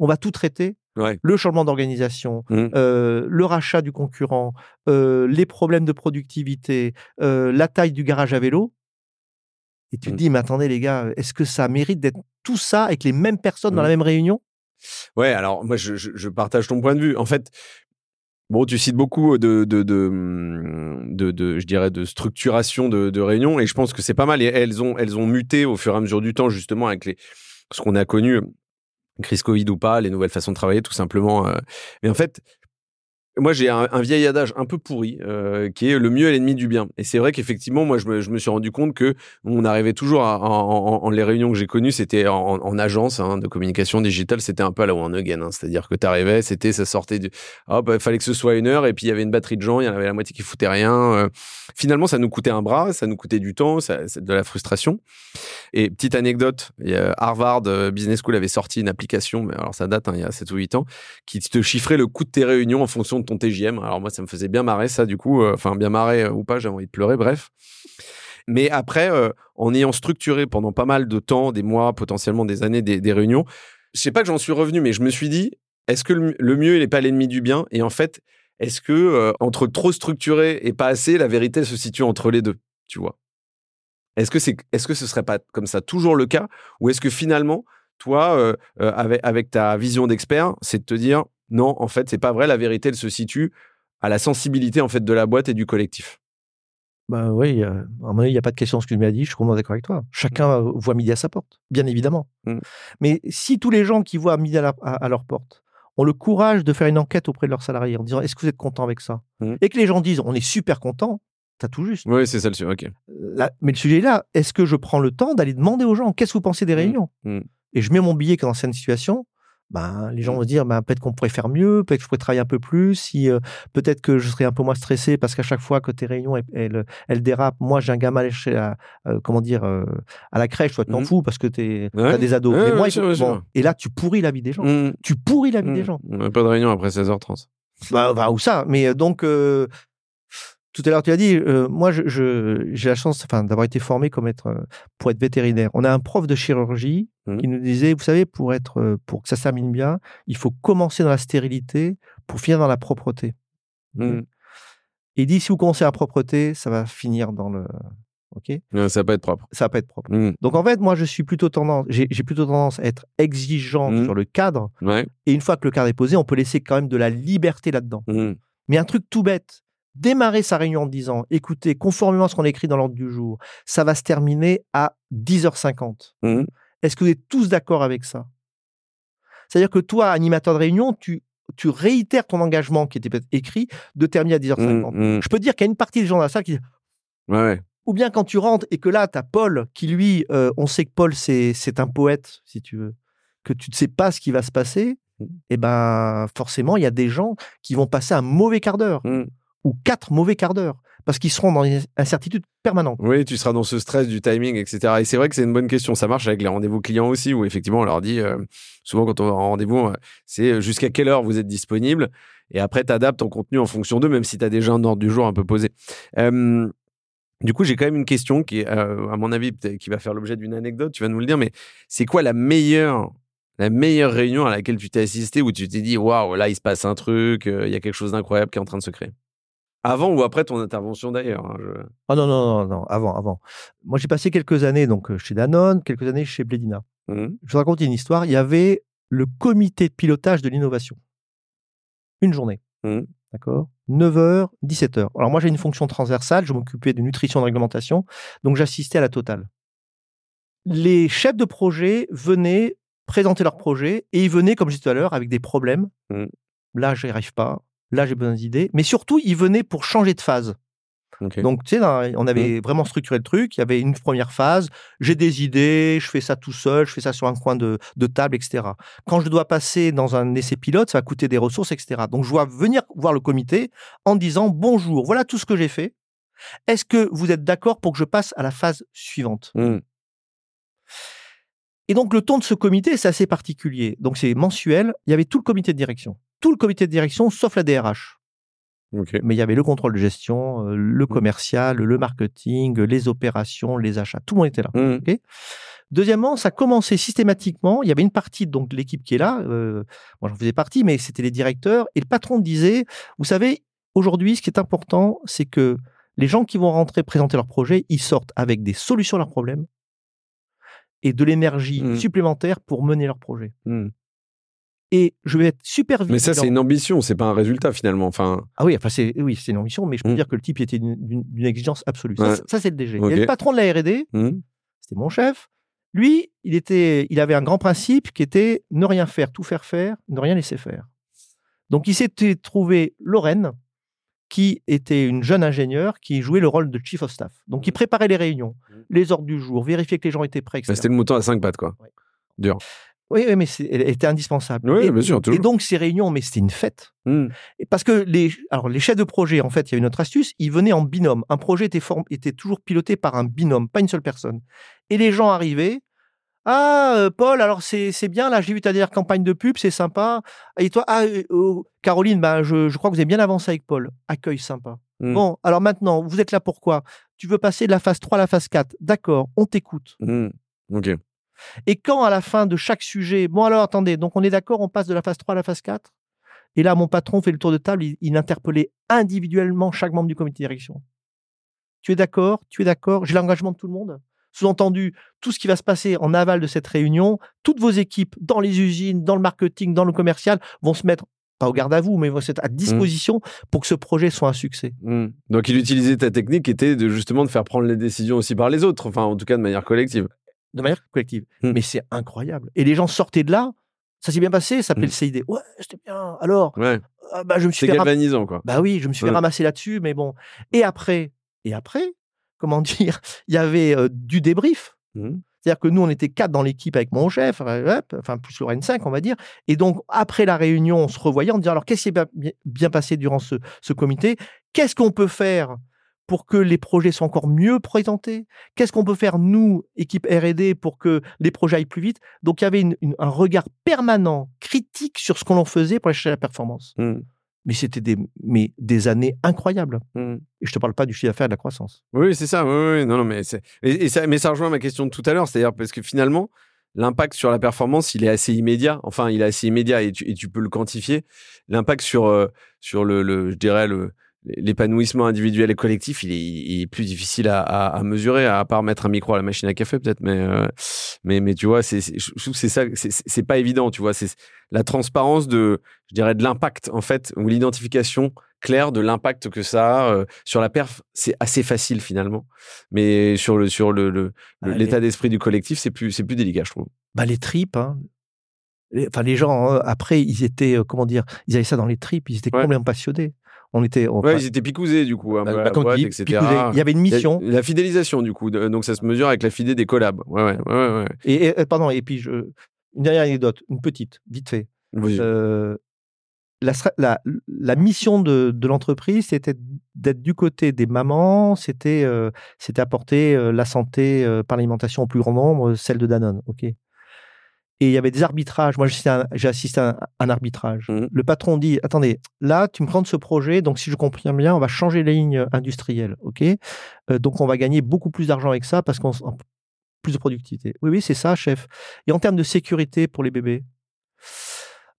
Speaker 1: On va tout traiter.
Speaker 2: Ouais.
Speaker 1: Le changement d'organisation,
Speaker 2: Mhm.
Speaker 1: euh, le rachat du concurrent, euh, les problèmes de productivité, euh, la taille du garage à vélo. Et tu te
Speaker 2: Mhm.
Speaker 1: dis, mais attendez les gars, est-ce que ça mérite d'être tout ça avec les mêmes personnes dans la même réunion?
Speaker 2: Ouais, alors moi je, je- je partage ton point de vue. En fait, bon, tu cites beaucoup de, de, de, je dirais, de structuration de, de réunions, et je pense que c'est pas mal. Et elles ont, elles ont muté au fur et à mesure du temps, justement, avec les, ce qu'on a connu, crise Covid ou pas, les nouvelles façons de travailler, tout simplement. euh. Mais en fait, moi j'ai un, vieil adage un peu pourri euh, qui est le mieux est l'ennemi du bien. Et c'est vrai qu'effectivement, moi je me, je me suis rendu compte que on arrivait toujours à, en, en- les réunions que j'ai connues, c'était en, en agence hein, de communication digitale, c'était un peu à la one again. hein. C'est-à-dire que tu arrivais, c'était, ça sortait du. Hop, il fallait que ce soit une heure, et puis il y avait une batterie de gens, il y en avait la moitié qui foutaient rien. euh. Finalement, ça nous coûtait un bras, ça nous coûtait du temps, ça, de la frustration. Et petite anecdote, Harvard euh, Business School avait sorti une application, mais alors ça date, hein, il y a 7 ou 8 ans, qui te chiffrait le coût de tes réunions en fonction de TJM. Alors moi, ça me faisait bien marrer ça, du coup, euh, enfin bien marrer euh, ou pas, j'avais envie de pleurer, bref. Mais après, euh, en ayant structuré pendant pas mal de temps, des mois, potentiellement des années, des, réunions, je sais pas que j'en suis revenu, mais je me suis dit, est-ce que le, le mieux, n'est pas l'ennemi du bien? Et en fait, est-ce que entre trop structuré et pas assez, la vérité se situe entre les deux, tu vois? Est-ce que c'est, est-ce que ce serait pas comme ça toujours le cas, ou est-ce que finalement, toi, avec, avec ta vision d'expert, c'est de te dire, non, en fait, c'est pas vrai, la vérité, elle se situe à la sensibilité en fait de la boîte et du collectif.
Speaker 1: Bah oui, euh, il n'y a pas de question ce que tu m'as dit, je suis complètement d'accord avec toi. Chacun euh, voit midi à sa porte, bien évidemment.
Speaker 2: Mm.
Speaker 1: Mais si tous les gens qui voient midi à, la- à- à leur porte ont le courage de faire une enquête auprès de leurs salariés en disant est-ce que vous êtes content avec ça?
Speaker 2: Mm.
Speaker 1: Et que les gens disent on est super content, t'as tout juste.
Speaker 2: Oui, c'est ça le sujet. Ok.
Speaker 1: Là- mais le sujet est là, est-ce que je prends le temps d'aller demander aux gens? Qu'est-ce que vous pensez des réunions?
Speaker 2: Mm.
Speaker 1: Et je mets mon billet que dans cette situation, ben, les gens vont se dire ben, peut-être qu'on pourrait faire mieux, peut-être que je pourrais travailler un peu plus, si, euh, peut-être que je serais un peu moins stressé parce qu'à chaque fois que tes réunions elles, elles, elles dérapent, moi j'ai un gamin la, euh, comment dire, euh, à la crèche, toi tu t'en
Speaker 2: Mhm.
Speaker 1: fous parce que tu
Speaker 2: Ouais.
Speaker 1: as des ados.
Speaker 2: Ouais,
Speaker 1: Mais moi,
Speaker 2: sûr,
Speaker 1: bon, et là tu pourris la vie des gens.
Speaker 2: Mm.
Speaker 1: Tu pourris la vie des gens.
Speaker 2: On n'a pas de réunion après 16h30.
Speaker 1: Bah, bah, ou ça, mais euh, donc. Tout à l'heure, tu as dit, euh, moi, je, je- j'ai la chance enfin, d'avoir été formé comme être, euh, pour être vétérinaire. On a un prof de chirurgie
Speaker 2: Mhm.
Speaker 1: qui nous disait, vous savez, pour, être, euh, pour que ça termine bien, il faut commencer dans la stérilité pour finir dans la propreté. Et il dit, si vous commencez à la propreté, ça va finir dans le... OK?
Speaker 2: Ouais, Ça va pas être propre.
Speaker 1: Ça va pas être propre. Donc, en fait, moi, je suis plutôt tendance, j'ai, j'ai plutôt tendance à être exigeant sur le cadre.
Speaker 2: Ouais.
Speaker 1: Et une fois que le cadre est posé, on peut laisser quand même de la liberté là-dedans. Mais un truc tout bête, démarrer sa réunion en disant, écoutez, conformément à ce qu'on écrit dans l'ordre du jour, ça va se terminer à 10h50.
Speaker 2: Mm.
Speaker 1: Est-ce que vous êtes tous d'accord avec ça? C'est-à-dire que toi, animateur de réunion, tu, tu réitères ton engagement qui était peut-être écrit de terminer à 10h50.
Speaker 2: Mm. Mm.
Speaker 1: Je peux te dire qu'il y a une partie des gens dans la salle qui disent,
Speaker 2: Ouais, ouais.
Speaker 1: ou bien quand tu rentres et que là, tu as Paul qui, lui, euh, on sait que Paul, c'est un poète, si tu veux, que tu ne sais pas ce qui va se passer, et ben forcément, il y a des gens qui vont passer un mauvais quart d'heure. Ou quatre mauvais quarts d'heure parce qu'ils seront dans une incertitude permanente.
Speaker 2: Oui, tu seras dans ce stress du timing, etc. Et c'est vrai que c'est une bonne question. Ça marche avec les rendez-vous clients aussi, où effectivement, on leur dit, euh, souvent quand on va en rendez-vous, euh, c'est jusqu'à quelle heure vous êtes disponible? Et après, tu adaptes ton contenu en fonction d'eux, même si tu as déjà un ordre du jour un peu posé. Euh, du coup, j'ai quand même une question qui, euh, à mon avis, qui va faire l'objet d'une anecdote. Tu vas nous le dire, mais c'est quoi la meilleure, la meilleure réunion à laquelle tu t'es assisté où tu t'es dit, waouh, là, il se passe un truc, euh, il y a quelque chose d'incroyable qui est en train de se créer? Avant ou après ton intervention d'ailleurs hein, je-
Speaker 1: Oh non, non, non, non, avant, avant. Moi, j'ai passé quelques années donc euh, chez Danone, quelques années chez Bledina.
Speaker 2: Mhm.
Speaker 1: Je vous raconte une histoire. Il y avait le comité de pilotage de l'innovation. Une journée.
Speaker 2: Mhm.
Speaker 1: D'accord? 9h, 17h. Alors, moi, j'ai une fonction transversale. Je m'occupais de nutrition et de réglementation. Donc, j'assistais à la totale. Les chefs de projet venaient présenter leur projet et ils venaient, comme je disais tout à l'heure, avec des problèmes.
Speaker 2: Mhm.
Speaker 1: Là, j'y arrive pas. Là, j'ai besoin d'idées. Mais surtout, ils venaient pour changer de phase. Donc, tu sais, on avait vraiment structuré le truc. Il y avait une première phase. J'ai des idées, je fais ça tout seul, je fais ça sur un coin de, de table, etc. Quand je dois passer dans un essai pilote, ça va coûter des ressources, etc. Donc, je dois venir voir le comité en disant bonjour, voilà tout ce que j'ai fait. Est-ce que vous êtes d'accord pour que je passe à la phase suivante?
Speaker 2: Mhm.
Speaker 1: Et donc, le ton de ce comité, c'est assez particulier. Donc, c'est mensuel. Il y avait tout le comité de direction. Tout le comité de direction, sauf la DRH. Mais il y avait le contrôle de gestion, euh, le commercial, le marketing, les opérations, les achats. Tout le monde était là.
Speaker 2: Mhm.
Speaker 1: Deuxièmement, ça commençait systématiquement. Il y avait une partie donc de l'équipe qui est là. Euh, moi, j'en faisais partie, mais c'était les directeurs. Et le patron disait, vous savez, aujourd'hui, ce qui est important, c'est que les gens qui vont rentrer présenter leur projet, ils sortent avec des solutions à leurs problèmes et de l'énergie
Speaker 2: Mhm.
Speaker 1: supplémentaire pour mener leur projet. Et je vais être super
Speaker 2: Mais ça, c'est une ambition, c'est pas un résultat finalement. Enfin,
Speaker 1: Ah oui, enfin c'est oui, c'est une ambition, mais je peux
Speaker 2: Mm.
Speaker 1: dire que le type il était d'une- exigence absolue. Ça,
Speaker 2: Ouais.
Speaker 1: c'est- Ça, c'est le DG.
Speaker 2: Ok.
Speaker 1: Et le patron de la R&D,
Speaker 2: mhm.
Speaker 1: c'était mon chef. Lui, il était, il avait un grand principe qui était ne rien faire, tout faire faire, ne rien laisser faire. Donc il s'était trouvé Lorraine, qui était une jeune ingénieure qui jouait le rôle de chief of staff. Donc il préparait les réunions,
Speaker 2: Mm.
Speaker 1: les ordres du jour, vérifiait que les gens étaient prêts, etc.
Speaker 2: Bah, c'était le mouton à cinq pattes, quoi.
Speaker 1: Oui, oui, mais elle était indispensable.
Speaker 2: Oui,
Speaker 1: et,
Speaker 2: bien sûr,
Speaker 1: et donc ces réunions, mais c'était une fête. Et Parce que les, alors les chefs de projet, en fait, il y a une autre astuce, ils venaient en binôme. Un projet était, form- était toujours piloté par un binôme, pas une seule personne. Et les gens arrivaient. Ah, euh, Paul, alors c'est bien, là, j'ai vu ta dernière campagne de pub, c'est sympa. Et toi, ah, euh, oh, Caroline, ben, je, je crois que vous avez bien avancé avec Paul. Accueil sympa.
Speaker 2: Mhm.
Speaker 1: Bon, alors maintenant, vous êtes là pourquoi Tu veux passer de la phase 3 à la phase 4. D'accord, on t'écoute.
Speaker 2: Mhm. Ok.
Speaker 1: Et quand à la fin de chaque sujet, bon alors attendez, donc on est d'accord, on passe de la phase 3 à la phase 4 Et là, mon patron fait le tour de table, il, il interpellait individuellement chaque membre du comité de direction. Tu es d'accord Tu es d'accord J'ai l'engagement de tout le monde Sous-entendu, tout ce qui va se passer en aval de cette réunion, toutes vos équipes dans les usines, dans le marketing, dans le commercial, vont se mettre, pas au garde à vous, mais vont être à disposition pour que ce projet soit un succès.
Speaker 2: Mhm. Donc, il utilisait ta technique qui était de, justement de faire prendre les décisions aussi par les autres, enfin, en tout cas de manière collective.
Speaker 1: De manière collective.
Speaker 2: Hmm.
Speaker 1: Mais c'est incroyable. Et les gens sortaient de là, ça s'est bien passé, ça s'appelait
Speaker 2: Hmm.
Speaker 1: le CID. Ouais, c'était bien. Alors,
Speaker 2: Ouais.
Speaker 1: ah bah, je me suis fait
Speaker 2: galvanisant, quoi.
Speaker 1: Bah oui, je me suis fait ramasser là-dessus, mais bon. Et après, et après, comment dire, il y avait euh, du débrief.
Speaker 2: Mhm.
Speaker 1: C'est-à-dire que nous, on était quatre dans l'équipe avec mon chef, euh, enfin plus Lorraine 5, on va dire. Et donc, après la réunion, on se revoyait en disant, alors, qu'est-ce qui est bien, bien passé durant ce, ce comité? Qu'est-ce qu'on peut faire? Pour que les projets soient encore mieux présentés? Qu'est-ce qu'on peut faire, nous, équipe R&D, pour que les projets aillent plus vite? Donc, il y avait une- une- un regard permanent, critique sur ce qu'on en faisait pour aller chercher la performance.
Speaker 2: Mhm.
Speaker 1: Mais c'était des, mais des années incroyables.
Speaker 2: Mmh.
Speaker 1: Et je te parle pas du chiffre d'affaires et de la croissance.
Speaker 2: Oui, c'est ça. Oui, oui, non, non, mais, c'est- et, et ça, mais ça rejoint ma question de tout à l'heure. C'est-à-dire parce que finalement, l'impact sur la performance, il est assez immédiat. Enfin, il est assez immédiat et tu, et tu peux le quantifier. L'impact sur, euh, sur le, le, je dirais, le, l'épanouissement individuel et collectif, il est, il est plus difficile à, à, à mesurer, à part mettre un micro à la machine à café peut-être. Mais, euh, mais, mais tu vois, c'est, je trouve que c'est ça, c'est, pas évident. Tu vois, c'est la transparence de, je dirais, de l'impact en fait, ou l'identification claire de l'impact que ça a euh, sur la perf. C'est assez facile finalement, mais sur le, sur le,
Speaker 1: Allez.
Speaker 2: l'état d'esprit du collectif, c'est plus, c'est plus délicat, je trouve.
Speaker 1: Bah, les tripes, hein. Les- Enfin, les gens, hein, après, ils étaient, euh, comment dire, ils avaient ça dans les tripes, ils étaient
Speaker 2: Ouais.
Speaker 1: complètement passionnés. On était, on-
Speaker 2: Ouais, ils étaient picousés du coup,
Speaker 1: bah, bah,
Speaker 2: boîte, etc.
Speaker 1: il y avait une mission.
Speaker 2: La fidélisation, du coup. de- donc, ça se mesure avec la fidé des collabs. Ouais, ouais, ouais.
Speaker 1: Et, et- pardon, et puis, je, une dernière anecdote, une petite, vite fait. Euh, la, stra- la, la mission de, de l'entreprise, c'était d'être du côté des mamans, c'était euh, apporter euh, la santé euh, par l'alimentation au plus grand nombre, celle de Danone. ok et il y avait des arbitrages. Moi, j'ai assisté à un- arbitrage.
Speaker 2: Mhm.
Speaker 1: Le patron dit Attendez, là, tu me prends de ce projet, donc si je comprends bien, on va changer les lignes industrielles. ok? Euh, donc, on va gagner beaucoup plus d'argent avec ça parce qu'on plus de productivité. Oui, oui, c'est ça, chef. Et en termes de sécurité pour les bébés?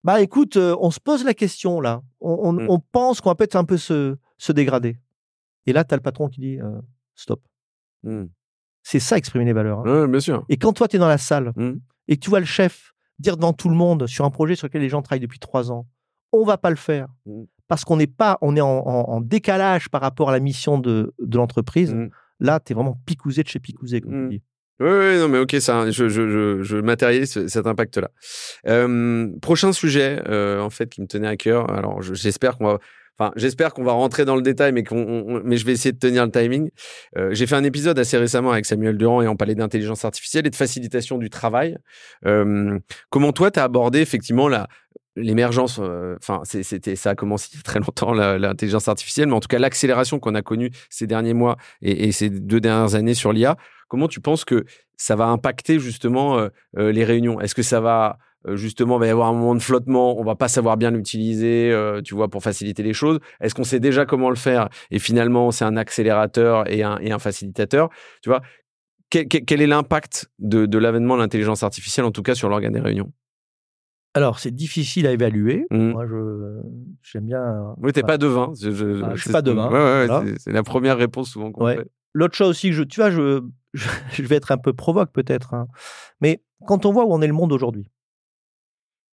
Speaker 1: Bah écoute, euh, on se pose la question là. On, on- on pense qu'on va peut-être un peu se, se dégrader. Et là, tu as le patron qui dit euh, stop.
Speaker 2: Hmm.
Speaker 1: C'est ça exprimer les valeurs. hein.
Speaker 2: Ouais, bien sûr.
Speaker 1: Et quand toi, tu es dans la salle. Et que tu vois le chef dire devant tout le monde sur un projet sur lequel les gens travaillent depuis trois ans, on va pas le faire
Speaker 2: Mm.
Speaker 1: parce qu'on n'est pas, on est en, en- en décalage par rapport à la mission de, de l'entreprise.
Speaker 2: Mm.
Speaker 1: Là, tu es vraiment picousé de chez picousé, comme
Speaker 2: Mm.
Speaker 1: tu dis.
Speaker 2: Oui, oui, non, mais ok, ça, je, je, je, je matérialise ce- cet impact-là. Euh, prochain sujet, euh, en fait, qui me tenait à cœur. Alors, je- j'espère qu'on va, j'espère qu'on va rentrer dans le détail, mais qu'on, on- on- mais je vais essayer de tenir le timing. Euh, j'ai fait un épisode assez récemment avec Samuel Durand et on parlait d'intelligence artificielle et de facilitation du travail. Euh, comment toi, tu as abordé effectivement la, l'émergence, euh, enfin, c'était, ça a commencé il y a très longtemps, l'intelligence artificielle, mais en tout cas, l'accélération qu'on a connue ces derniers mois et, et ces deux dernières années sur l'IA. Comment tu penses que ça va impacter justement les réunions? Est-ce que ça va euh, justement va y avoir un moment de flottement On va pas savoir bien l'utiliser, euh, tu vois, pour faciliter les choses. Est-ce qu'on sait déjà comment le faire Et finalement, c'est un accélérateur et un, et un facilitateur. Tu vois, quel, est l'impact de, de l'avènement de l'intelligence artificielle, en tout cas sur l'organe des réunions?
Speaker 1: Alors, c'est difficile à évaluer.
Speaker 2: Mhm.
Speaker 1: Moi, je, j'aime bien.
Speaker 2: Oui, t'es
Speaker 1: enfin,
Speaker 2: pas devin. Je, je,
Speaker 1: Ah, je suis pas devin,
Speaker 2: Ouais, ouais, ouais,
Speaker 1: voilà.
Speaker 2: c'est- c'est la première réponse souvent qu'on
Speaker 1: Ouais.
Speaker 2: fait.
Speaker 1: L'autre chose aussi que je, tu vois, je, je, je vais être un peu provoque peut-être, hein, mais quand on voit où on est le monde aujourd'hui,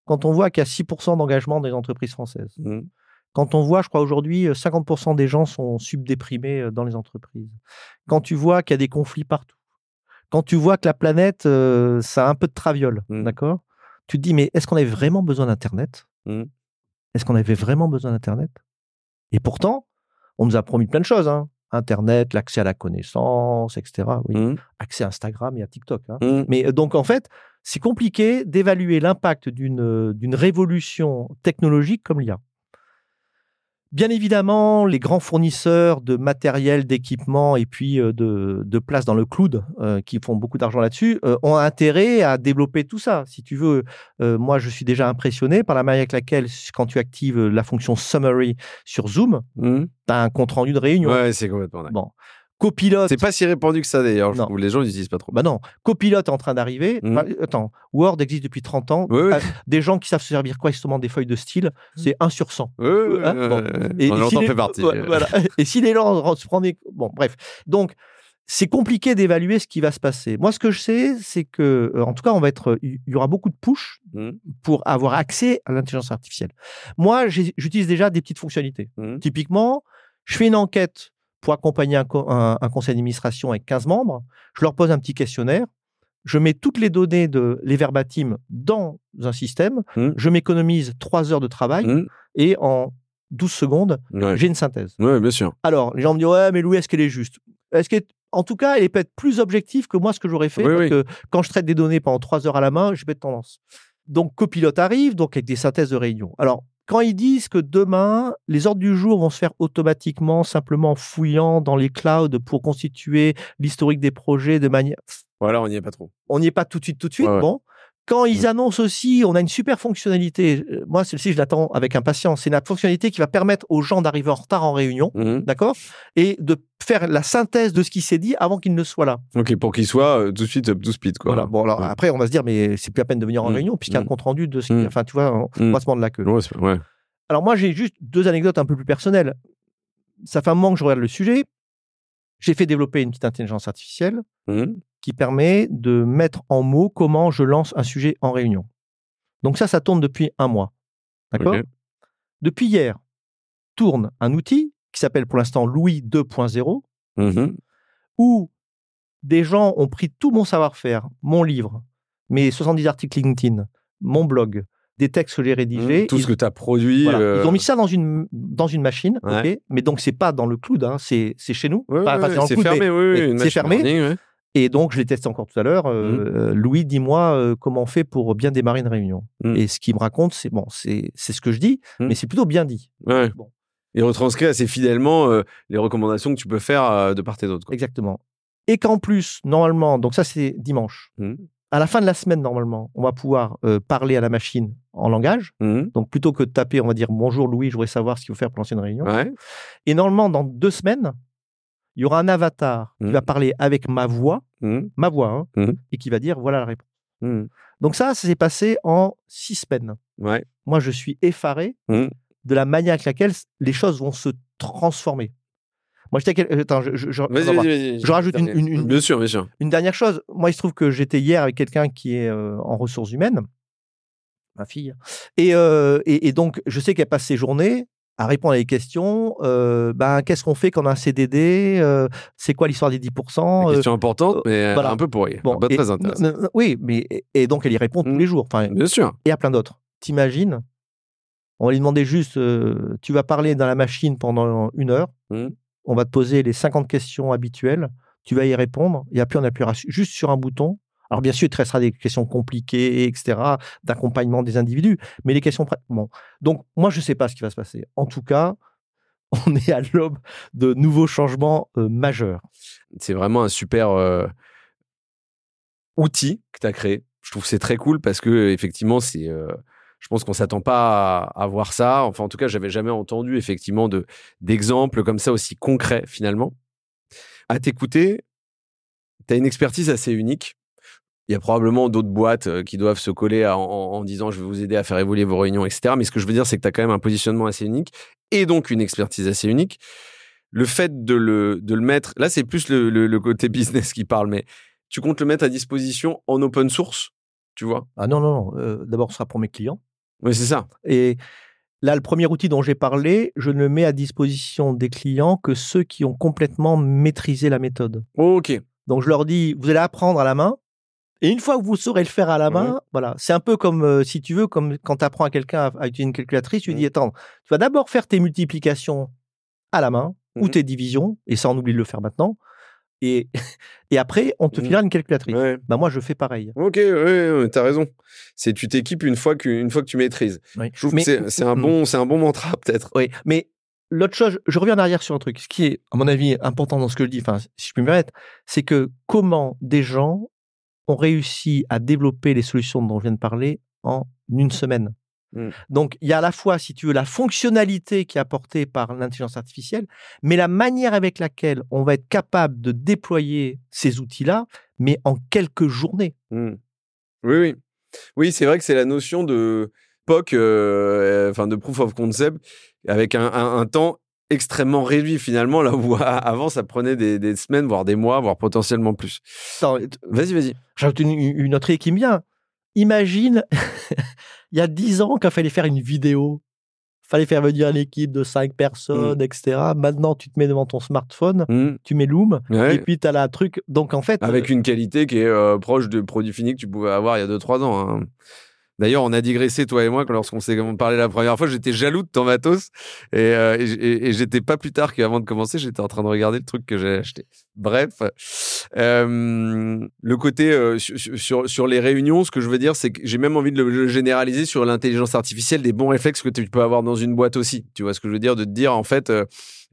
Speaker 1: quand on voit qu'il y a 6% d'engagement des entreprises françaises,
Speaker 2: Mhm.
Speaker 1: quand on voit, je crois aujourd'hui, euh, 50% des gens sont subdéprimés euh, dans les entreprises, quand tu vois qu'il y a des conflits partout, quand tu vois que la planète, euh, ça a un peu de traviole,
Speaker 2: Mhm.
Speaker 1: d'accord? Tu te dis, mais est-ce qu'on avait vraiment besoin d'Internet?
Speaker 2: Mhm.
Speaker 1: Est-ce qu'on avait vraiment besoin d'Internet? Et pourtant, on nous a promis plein de choses. hein. Internet, l'accès à la connaissance, etc. Oui. Accès à Instagram et à TikTok. hein. Mais euh, donc, en fait, c'est compliqué d'évaluer l'impact d'une euh, révolution technologique comme l'IA. Bien évidemment, les grands fournisseurs de matériel, d'équipement et puis euh, de, de place dans le cloud, euh, qui font beaucoup d'argent là-dessus, euh, ont intérêt à développer tout ça. Si tu veux, euh, moi, je suis déjà impressionné par la manière avec laquelle, quand tu actives la fonction summary sur Zoom,
Speaker 2: Mhm.
Speaker 1: tu as un compte-rendu de réunion.
Speaker 2: Ouais, c'est complètement dingue.
Speaker 1: Bon. Copilote.
Speaker 2: C'est pas si répandu que ça d'ailleurs. Je
Speaker 1: Non.
Speaker 2: trouve les gens n'utilisent pas trop.
Speaker 1: Bah non, copilote est en train d'arriver. Enfin, attends, Word existe depuis 30 ans.
Speaker 2: Oui, oui.
Speaker 1: Euh, Des gens qui savent se servir correctement des feuilles de style, c'est 1 sur 100.
Speaker 2: Ouais, ouais,
Speaker 1: Hein, bon. Et,
Speaker 2: On
Speaker 1: et si les-
Speaker 2: fait partie.
Speaker 1: voilà. Et si les gens se prenaient. Bon, bref. Donc, c'est compliqué d'évaluer ce qui va se passer. Moi, ce que je sais, c'est que, euh, en tout cas, on va être, il y aura beaucoup de push
Speaker 2: Mhm.
Speaker 1: pour avoir accès à l'intelligence artificielle. Moi, j'utilise déjà des petites fonctionnalités. Typiquement, je fais une enquête pour accompagner un, co- un- un conseil d'administration avec 15 membres. Je leur pose un petit questionnaire. Je mets toutes les données de les verbatims dans un système.
Speaker 2: Mhm.
Speaker 1: Je m'économise 3 heures de travail
Speaker 2: Mhm.
Speaker 1: et en 12 secondes,
Speaker 2: Ouais.
Speaker 1: j'ai une synthèse.
Speaker 2: Ouais, bien sûr.
Speaker 1: Alors, les gens me disent Ouais, mais Louis, est-ce qu'elle est juste? Est-ce qu'elle- En tout cas, elle est peut-être plus objective que moi, ce que j'aurais fait.
Speaker 2: Oui,
Speaker 1: parce
Speaker 2: oui.
Speaker 1: que quand je traite des données pendant 3 heures à la main, j'ai de tendance. Donc, copilote arrive, donc avec des synthèses de réunion. Alors, quand ils disent que demain, les ordres du jour vont se faire automatiquement, simplement en fouillant dans les clouds pour constituer l'historique des projets de manière.
Speaker 2: Voilà, on n'y est pas trop.
Speaker 1: On n'y est pas tout de suite, tout de suite.
Speaker 2: Ouais, ouais.
Speaker 1: Quand ils annoncent aussi, on a une super fonctionnalité. euh, Moi, celle-ci, je l'attends avec impatience. C'est une fonctionnalité qui va permettre aux gens d'arriver en retard en réunion,
Speaker 2: Mhm.
Speaker 1: d'accord Et de faire la synthèse de ce qui s'est dit avant qu'il ne soit là.
Speaker 2: Ok, pour qu'il soit euh, tout de suite up to speed, quoi.
Speaker 1: Voilà. Bon, alors
Speaker 2: Ouais.
Speaker 1: après, on va se dire, mais c'est plus la peine de venir en
Speaker 2: Mm.
Speaker 1: réunion puisqu'il y a un
Speaker 2: Mm.
Speaker 1: compte rendu de ce qui.
Speaker 2: Mm.
Speaker 1: Enfin, tu vois, on
Speaker 2: Mm.
Speaker 1: va se mordre la queue.
Speaker 2: Ouais, ouais.
Speaker 1: Alors moi, j'ai juste deux anecdotes un peu plus personnelles. Ça fait un moment que je regarde le sujet. J'ai fait développer une petite intelligence artificielle
Speaker 2: Mhm.
Speaker 1: qui permet de mettre en mots comment je lance un sujet en réunion. Donc ça, ça tourne depuis un mois. D'accord? Depuis hier, tourne un outil qui s'appelle pour l'instant Louis 2.0,
Speaker 2: Mhm.
Speaker 1: où des gens ont pris tout mon savoir-faire, mon livre, mes 70 articles LinkedIn, mon blog, des textes que j'ai rédigés.
Speaker 2: Mhm. Tout
Speaker 1: ils-
Speaker 2: ce que tu as produit.
Speaker 1: Voilà.
Speaker 2: euh,
Speaker 1: Ils ont mis ça dans une, dans une machine,
Speaker 2: Ouais.
Speaker 1: mais donc c'est pas dans le cloud, hein, c'est chez nous.
Speaker 2: ouais,
Speaker 1: Enfin,
Speaker 2: ouais, c'est fermé, oui,
Speaker 1: c'est
Speaker 2: machine
Speaker 1: fermé. Et donc je l'ai testé encore tout à l'heure.
Speaker 2: Mmh.
Speaker 1: euh, euh, Louis, dis-moi euh, comment on fait pour bien démarrer une réunion.
Speaker 2: Mhm.
Speaker 1: Et ce qu'il me raconte, c'est bon, c'est ce que je dis, mais c'est plutôt bien dit. Bon.
Speaker 2: Il retranscrit assez fidèlement les recommandations que tu peux faire de part et d'autre.
Speaker 1: Exactement. Et qu'en plus, normalement, donc ça c'est dimanche. À la fin de la semaine, normalement, on va pouvoir euh, parler à la machine en langage.
Speaker 2: Mhm.
Speaker 1: Donc plutôt que de taper, on va dire bonjour Louis, je voudrais savoir ce qu'il faut faire pour lancer une réunion.
Speaker 2: Ouais.
Speaker 1: Et normalement, dans deux semaines, il y aura un avatar qui
Speaker 2: Mhm.
Speaker 1: va parler avec ma voix,
Speaker 2: Mhm.
Speaker 1: ma voix, hein, et qui va dire voilà la réponse. Donc ça, ça s'est passé en six semaines.
Speaker 2: Ouais.
Speaker 1: Moi, je suis effaré de la manière avec laquelle les choses vont se transformer. Moi, j'étais. quel- Attends, je, je- je-
Speaker 2: Vas-y.
Speaker 1: Je rajoute une- une- une-
Speaker 2: Bien sûr, bien sûr.
Speaker 1: une dernière chose. Moi, il se trouve que j'étais hier avec quelqu'un qui est euh, en ressources humaines, ma fille, et, euh, et, et donc je sais qu'elle passe ses journées à répondre à des questions. euh, ben, qu'est-ce qu'on fait quand on a un CDD euh, C'est quoi l'histoire des 10% euh,
Speaker 2: Question importante, mais
Speaker 1: voilà.
Speaker 2: un peu pourrie.
Speaker 1: bon,
Speaker 2: pas très intéressante.
Speaker 1: oui, mais et- donc elle y répond tous
Speaker 2: Mm.
Speaker 1: les jours. Enfin,
Speaker 2: Bien sûr.
Speaker 1: et à plein d'autres. T'imagines On va lui demander juste, tu vas parler dans la machine pendant une heure,
Speaker 2: Mhm.
Speaker 1: On va te poser les 50 questions habituelles, tu vas y répondre, et après on appuiera juste sur un bouton. Alors bien sûr, il te restera des questions compliquées, etc., d'accompagnement des individus, mais les questions... Donc moi, je ne sais pas ce qui va se passer. En tout cas, on est à l'aube de nouveaux changements euh, majeurs.
Speaker 2: C'est vraiment un super euh, outil que tu as créé. Je trouve que c'est très cool parce que effectivement, c'est. euh, je pense qu'on s'attend pas à, voir ça. Enfin, en tout cas, j'avais jamais entendu effectivement de comme ça aussi concrets finalement. À t'écouter, tu as une expertise assez unique. Il y a probablement d'autres boîtes euh, qui doivent se coller en, disant je vais vous aider à faire évoluer vos réunions, etc. Mais ce que je veux dire, c'est que tu as quand même un positionnement assez unique et donc une expertise assez unique. Le fait de le, de le mettre, là, c'est plus le côté business qui parle, mais tu comptes le mettre à disposition en open source, tu vois?
Speaker 1: Ah non, non, non. euh, D'abord, ce sera pour mes clients.
Speaker 2: Oui, c'est ça.
Speaker 1: Et là, le premier outil dont j'ai parlé, je ne mets à disposition des clients que ceux qui ont complètement maîtrisé la méthode.
Speaker 2: Ok.
Speaker 1: Donc, je leur dis, vous allez apprendre à la main. Et une fois que vous saurez le faire à la main, voilà. C'est un peu comme, euh, si tu veux, comme quand tu apprends à quelqu'un à, utiliser une calculatrice, tu lui dis, attends, tu vas d'abord faire tes multiplications à la main ou
Speaker 2: Mhm.
Speaker 1: tes divisions, et ça, on oublie de le faire maintenant. Et, et après, on te
Speaker 2: Mhm.
Speaker 1: filera une calculatrice.
Speaker 2: Ouais.
Speaker 1: Bah, moi, je fais pareil.
Speaker 2: Ok, ouais, t'as raison. C'est tu t'équipes une fois que, une fois que tu maîtrises.
Speaker 1: Oui.
Speaker 2: Je trouve
Speaker 1: Mais-
Speaker 2: que c'est- un
Speaker 1: Mhm.
Speaker 2: bon, c'est un bon mantra peut-être.
Speaker 1: Oui, mais l'autre chose, je reviens en arrière sur un truc. Ce qui est, à mon avis, important dans ce que je dis, enfin, si je puis me permettre, c'est que comment des gens ont réussi à développer les solutions dont je viens de parler en une semaine?
Speaker 2: Mm.
Speaker 1: Donc, il y a à la fois, si tu veux, la fonctionnalité qui est apportée par l'intelligence artificielle, mais la manière avec laquelle on va être capable de déployer ces outils-là, mais en quelques journées.
Speaker 2: Hmm. Oui, oui. Oui, c'est vrai que c'est la notion de POC, euh, enfin de proof of concept, avec un, un- un temps extrêmement réduit finalement, là où avant ça prenait des, des semaines, voire des mois, voire potentiellement plus. Vas-y, vas-y.
Speaker 1: J'ajoute une, une autre idée qui me vient. Imagine, il y a dix ans, quand il fallait faire une vidéo, fallait faire venir une équipe de cinq personnes, etc. Maintenant, tu te mets devant ton smartphone,
Speaker 2: Hmm.
Speaker 1: tu mets Loom,
Speaker 2: Ouais.
Speaker 1: et puis tu as la truc. Donc, en fait,
Speaker 2: Avec une qualité qui est euh, proche de produits finis que tu pouvais avoir il y a 2-3 ans. hein. D'ailleurs, on a digressé, toi et moi, lorsqu'on s'est parlé la première fois, j'étais jaloux de ton matos. Et, euh, j'étais pas plus tard qu'avant de commencer, j'étais en train de regarder le truc que j'ai acheté. Bref, euh, le côté euh, sur, les réunions, ce que je veux dire, c'est que j'ai même envie de le généraliser sur l'intelligence artificielle, des bons réflexes que tu peux avoir dans une boîte aussi. Tu vois ce que je veux dire? De te dire, en fait, euh,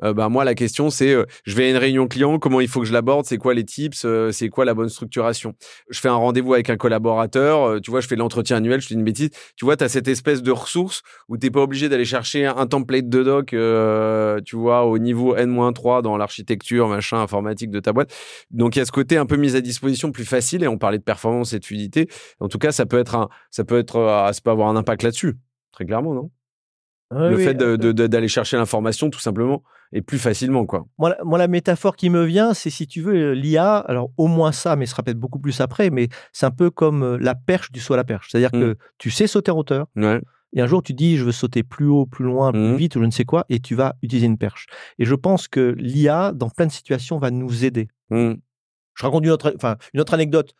Speaker 2: bah, moi, la question, c'est je vais à une réunion client, comment il faut que je l'aborde, c'est quoi les tips, c'est quoi la bonne structuration? Je fais un rendez-vous avec un collaborateur, tu vois, je fais l'entretien annuel, je une bêtise. Tu vois, tu as cette espèce de ressource où tu pas obligé d'aller chercher un template de doc, tu vois, au niveau N-3 dans l'architecture, machin, informatique de ta boîte. Donc, il y a ce côté un peu mise à disposition plus facile et on parlait de performance et de fluidité. En tout cas, ça peut être un, ça peut être, ça peut avoir un impact là-dessus. Très clairement, non? le fait d'aller chercher l'information tout simplement et plus facilement quoi.
Speaker 1: Moi, moi la métaphore qui me vient, c'est si tu veux l'IA, alors au moins ça, mais ce sera peut-être beaucoup plus après, mais c'est un peu comme euh, la perche du saut à la perche, c'est-à-dire mmh. que tu sais sauter en hauteur. Et un jour, tu dis, je veux sauter plus haut, plus loin, plus mmh. vite, ou je ne sais quoi, et tu vas utiliser une perche. Et je pense que l'IA, dans plein de situations, va nous aider. Mmh. Je raconte une autre, enfin, une autre anecdote.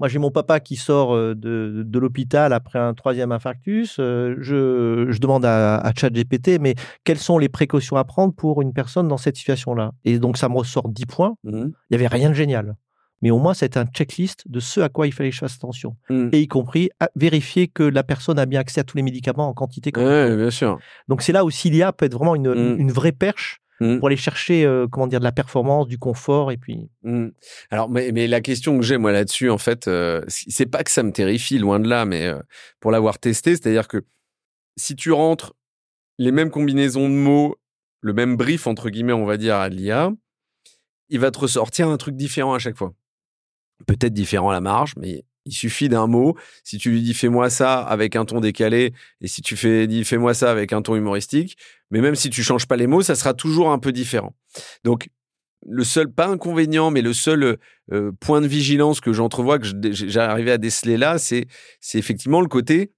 Speaker 1: Moi, j'ai mon papa qui sort de, de l'hôpital après un troisième infarctus. Je, je demande à, à ChatGPT, mais quelles sont les précautions à prendre pour une personne dans cette situation-là? Et donc, ça me ressort 10 points. Mmh. Il n'y avait rien de génial. Mais au moins, c'est un checklist de ce à quoi il fallait que je fasse attention. Mmh. Et y compris vérifier que la personne a bien accès à tous les médicaments en quantité.
Speaker 2: Oui, bien sûr.
Speaker 1: Donc, c'est là où l'IA peut être vraiment une, mmh. une vraie perche Mmh. pour aller chercher euh, comment dire de la performance, du confort et puis.
Speaker 2: Mmh. Alors, mais, mais, la question que j'ai moi là-dessus, en fait, euh, c'est pas que ça me terrifie, loin de là, mais euh, pour l'avoir testé, c'est-à-dire que si tu rentres les mêmes combinaisons de mots, le même brief entre guillemets, on va dire à l'IA, il va te ressortir un truc différent à chaque fois. Peut-être différent à la marge, mais il suffit d'un mot. Si tu lui dis fais-moi ça avec un ton décalé, et si tu fais dis fais-moi ça avec un ton humoristique, mais même si tu changes pas les mots, ça sera toujours un peu différent. Donc le seul pas inconvénient, mais le seul euh, point de vigilance que j'entrevois que arrivé à déceler là, c'est effectivement le côté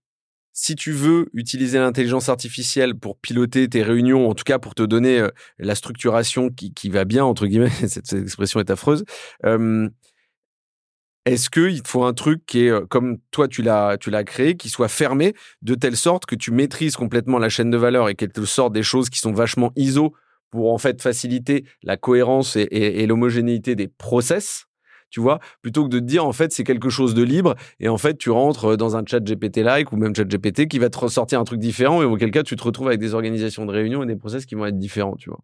Speaker 2: si tu veux utiliser l'intelligence artificielle pour piloter tes réunions, en tout cas pour te donner euh, la structuration qui, qui, va bien, entre guillemets, cette, expression est affreuse, euh, est-ce qu'il faut un truc qui est, euh, comme toi tu l'as, tu l'as créé, qui soit fermé de telle sorte que tu maîtrises complètement la chaîne de valeur et qu'elle te sorte des choses qui sont vachement ISO pour en fait faciliter la cohérence et, l'homogénéité des process tu vois, plutôt que de te dire en fait c'est quelque chose de libre et en fait tu rentres dans un chat GPT like ou même chat GPT qui va te ressortir un truc différent et auquel cas tu te retrouves avec des organisations de réunion et des process qui vont être différents, tu vois?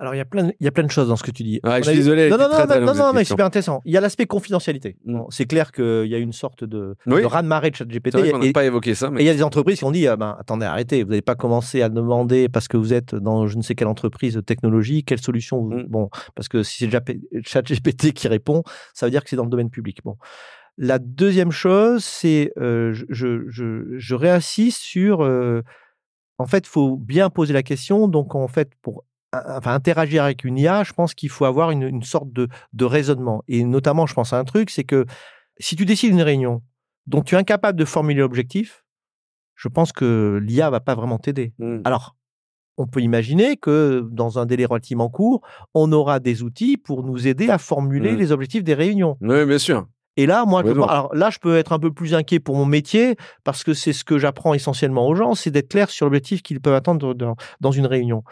Speaker 1: Alors, il y, a plein de, il y a plein de choses dans ce que tu dis.
Speaker 2: je suis désolé.
Speaker 1: Non, non, non, non, mais c'est super intéressant. Il y a l'aspect confidentialité. Mm. c'est clair qu'il y a une sorte de, oui. de raz-de-marée de ChatGPT.
Speaker 2: On n'a pas évoqué ça.
Speaker 1: Et il y a des entreprises qui ont dit ah ben, attendez, arrêtez, vous n'allez pas commencer à demander parce que vous êtes dans je ne sais quelle entreprise technologie, quelle solution. Mm. Bon, parce que si c'est ChatGPT qui répond, ça veut dire que c'est dans le domaine public. Bon. La deuxième chose, c'est euh, je, je, je, réinsiste sur. Euh, en fait, il faut bien poser la question. Donc, en fait, pour enfin, interagir avec une IA, je pense qu'il faut avoir une, sorte de, raisonnement. Et notamment, je pense à un truc, c'est que si tu décides une réunion dont tu es incapable de formuler l'objectif, je pense que l'IA va pas vraiment t'aider. Mmh. Alors, on peut imaginer que dans un délai relativement court, on aura des outils pour nous aider à formuler mmh. les objectifs des réunions.
Speaker 2: Oui, bien sûr.
Speaker 1: Et là, moi, alors là, je peux être un peu plus inquiet pour mon métier parce que c'est ce que j'apprends essentiellement aux gens, c'est d'être clair sur l'objectif qu'ils peuvent attendre dans une réunion.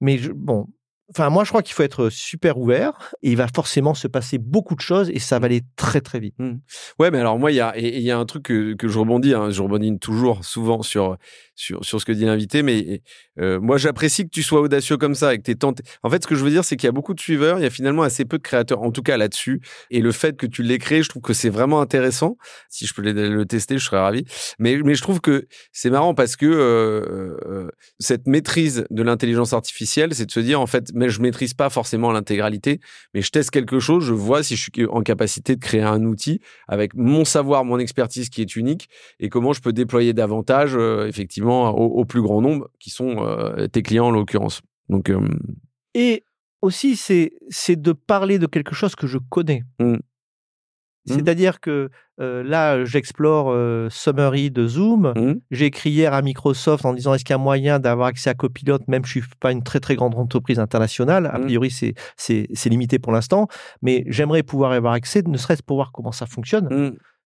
Speaker 1: Mais bon, Enfin, moi, je crois qu'il faut être super ouvert et il va forcément se passer beaucoup de choses et ça va aller très, très vite.
Speaker 2: Mmh. Ouais, mais alors, moi, il y a, il y a un truc que, que je rebondis, hein, je rebondis toujours souvent sur, sur, sur ce que dit l'invité, mais euh, moi, j'apprécie que tu sois audacieux comme ça et que tu tenté. En fait, ce que je veux dire, c'est qu'il y a beaucoup de suiveurs, il y a finalement assez peu de créateurs, en tout cas là-dessus. Et le fait que tu l'aies créé, je trouve que c'est vraiment intéressant. Si je peux le tester, je serais ravi. Mais, mais je trouve que c'est marrant parce que euh, euh, cette maîtrise de l'intelligence artificielle, c'est de se dire, en fait, mais je maîtrise pas forcément l'intégralité, mais je teste quelque chose, je vois si je suis en capacité de créer un outil avec mon savoir, mon expertise qui est unique et comment je peux déployer davantage, euh, effectivement, au, plus grand nombre qui sont euh, tes clients en l'occurrence. Donc, euh,
Speaker 1: et aussi, c'est de parler de quelque chose que je connais. Mmh. Mmh. C'est-à-dire que là, j'explore Summary de Zoom. Mmh. J'ai écrit hier à Microsoft en disant est-ce qu'il y a moyen d'avoir accès à Copilot, même si je suis pas une très très grande entreprise internationale? A mmh. priori, c'est limité pour l'instant, mais j'aimerais pouvoir y avoir accès, ne serait-ce pour voir comment ça fonctionne.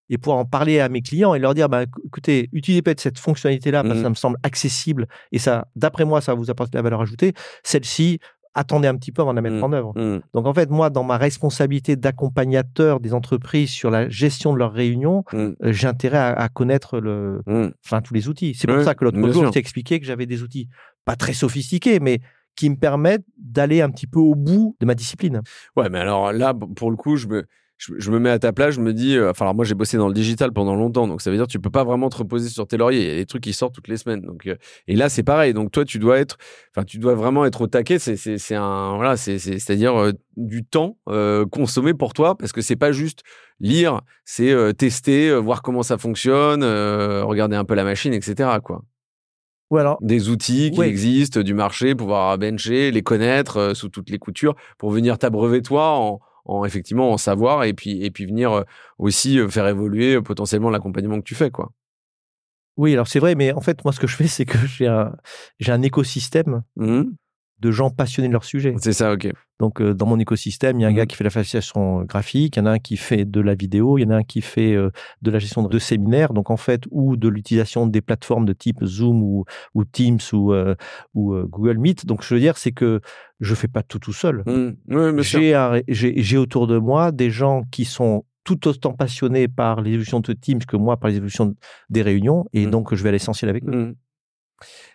Speaker 1: et pour en parler à mes clients et leur dire bah, écoutez, utilisez peut-être cette fonctionnalité-là parce que ça me semble accessible et ça, d'après moi, ça va vous apporter de la valeur ajoutée. Celle-ci, attendez un petit peu avant de la mettre
Speaker 2: Mhm.
Speaker 1: en œuvre.
Speaker 2: Mm.
Speaker 1: Donc en fait, moi, dans ma responsabilité d'accompagnateur des entreprises sur la gestion de leurs réunions,
Speaker 2: Mm.
Speaker 1: euh, j'ai intérêt à, à connaître le,
Speaker 2: Mm.
Speaker 1: enfin tous les outils. C'est pour ça que l'autre jour,
Speaker 2: sûr.
Speaker 1: je t'ai expliqué que j'avais des outils pas très sophistiqués, mais qui me permettent d'aller un petit peu au bout de ma discipline.
Speaker 2: Ouais, mais alors là, pour le coup, je me, je, je me mets à ta place, je me dis, euh, enfin, alors moi j'ai bossé dans le digital pendant longtemps, donc ça veut dire que tu peux pas vraiment te reposer sur tes lauriers. Il y a des trucs qui sortent toutes les semaines. Donc, euh, et là, c'est pareil. Donc toi, tu dois être, enfin, tu dois vraiment être au taquet. C'est, c'est, c'est un, voilà, c'est, c'est, c'est-à-dire euh, du temps consommé pour toi, parce que c'est pas juste lire, c'est tester, voir comment ça fonctionne, regarder un peu la machine, etc. Quoi.
Speaker 1: Ou alors,
Speaker 2: Des outils qui
Speaker 1: Ouais.
Speaker 2: existent du marché, pouvoir bencher, les connaître sous toutes les coutures pour venir t'abreuver toi en, en effectivement en savoir et puis et puis venir euh, aussi euh, faire évoluer euh, potentiellement l'accompagnement que tu fais quoi.
Speaker 1: oui, alors c'est vrai, mais en fait, moi, ce que je fais, c'est que j'ai un, j'ai un écosystème
Speaker 2: Mhm.
Speaker 1: De gens passionnés de leur sujet.
Speaker 2: C'est ça, ok.
Speaker 1: Donc, euh, dans mon écosystème, il y a un
Speaker 2: Mhm.
Speaker 1: gars qui fait la facilitation graphique, il y en a un qui fait de la vidéo, il y en a un qui fait euh, de la gestion de séminaires, donc en fait, ou de l'utilisation des plateformes de type Zoom ou, ou Teams ou, euh, ou Google Meet. Donc, je veux dire, c'est que je fais pas tout tout seul.
Speaker 2: Mhm.
Speaker 1: J'ai autour de moi des gens qui sont tout autant passionnés par l'évolution de Teams que moi par les évolutions des réunions, et
Speaker 2: Mhm.
Speaker 1: donc je vais à l'essentiel avec eux.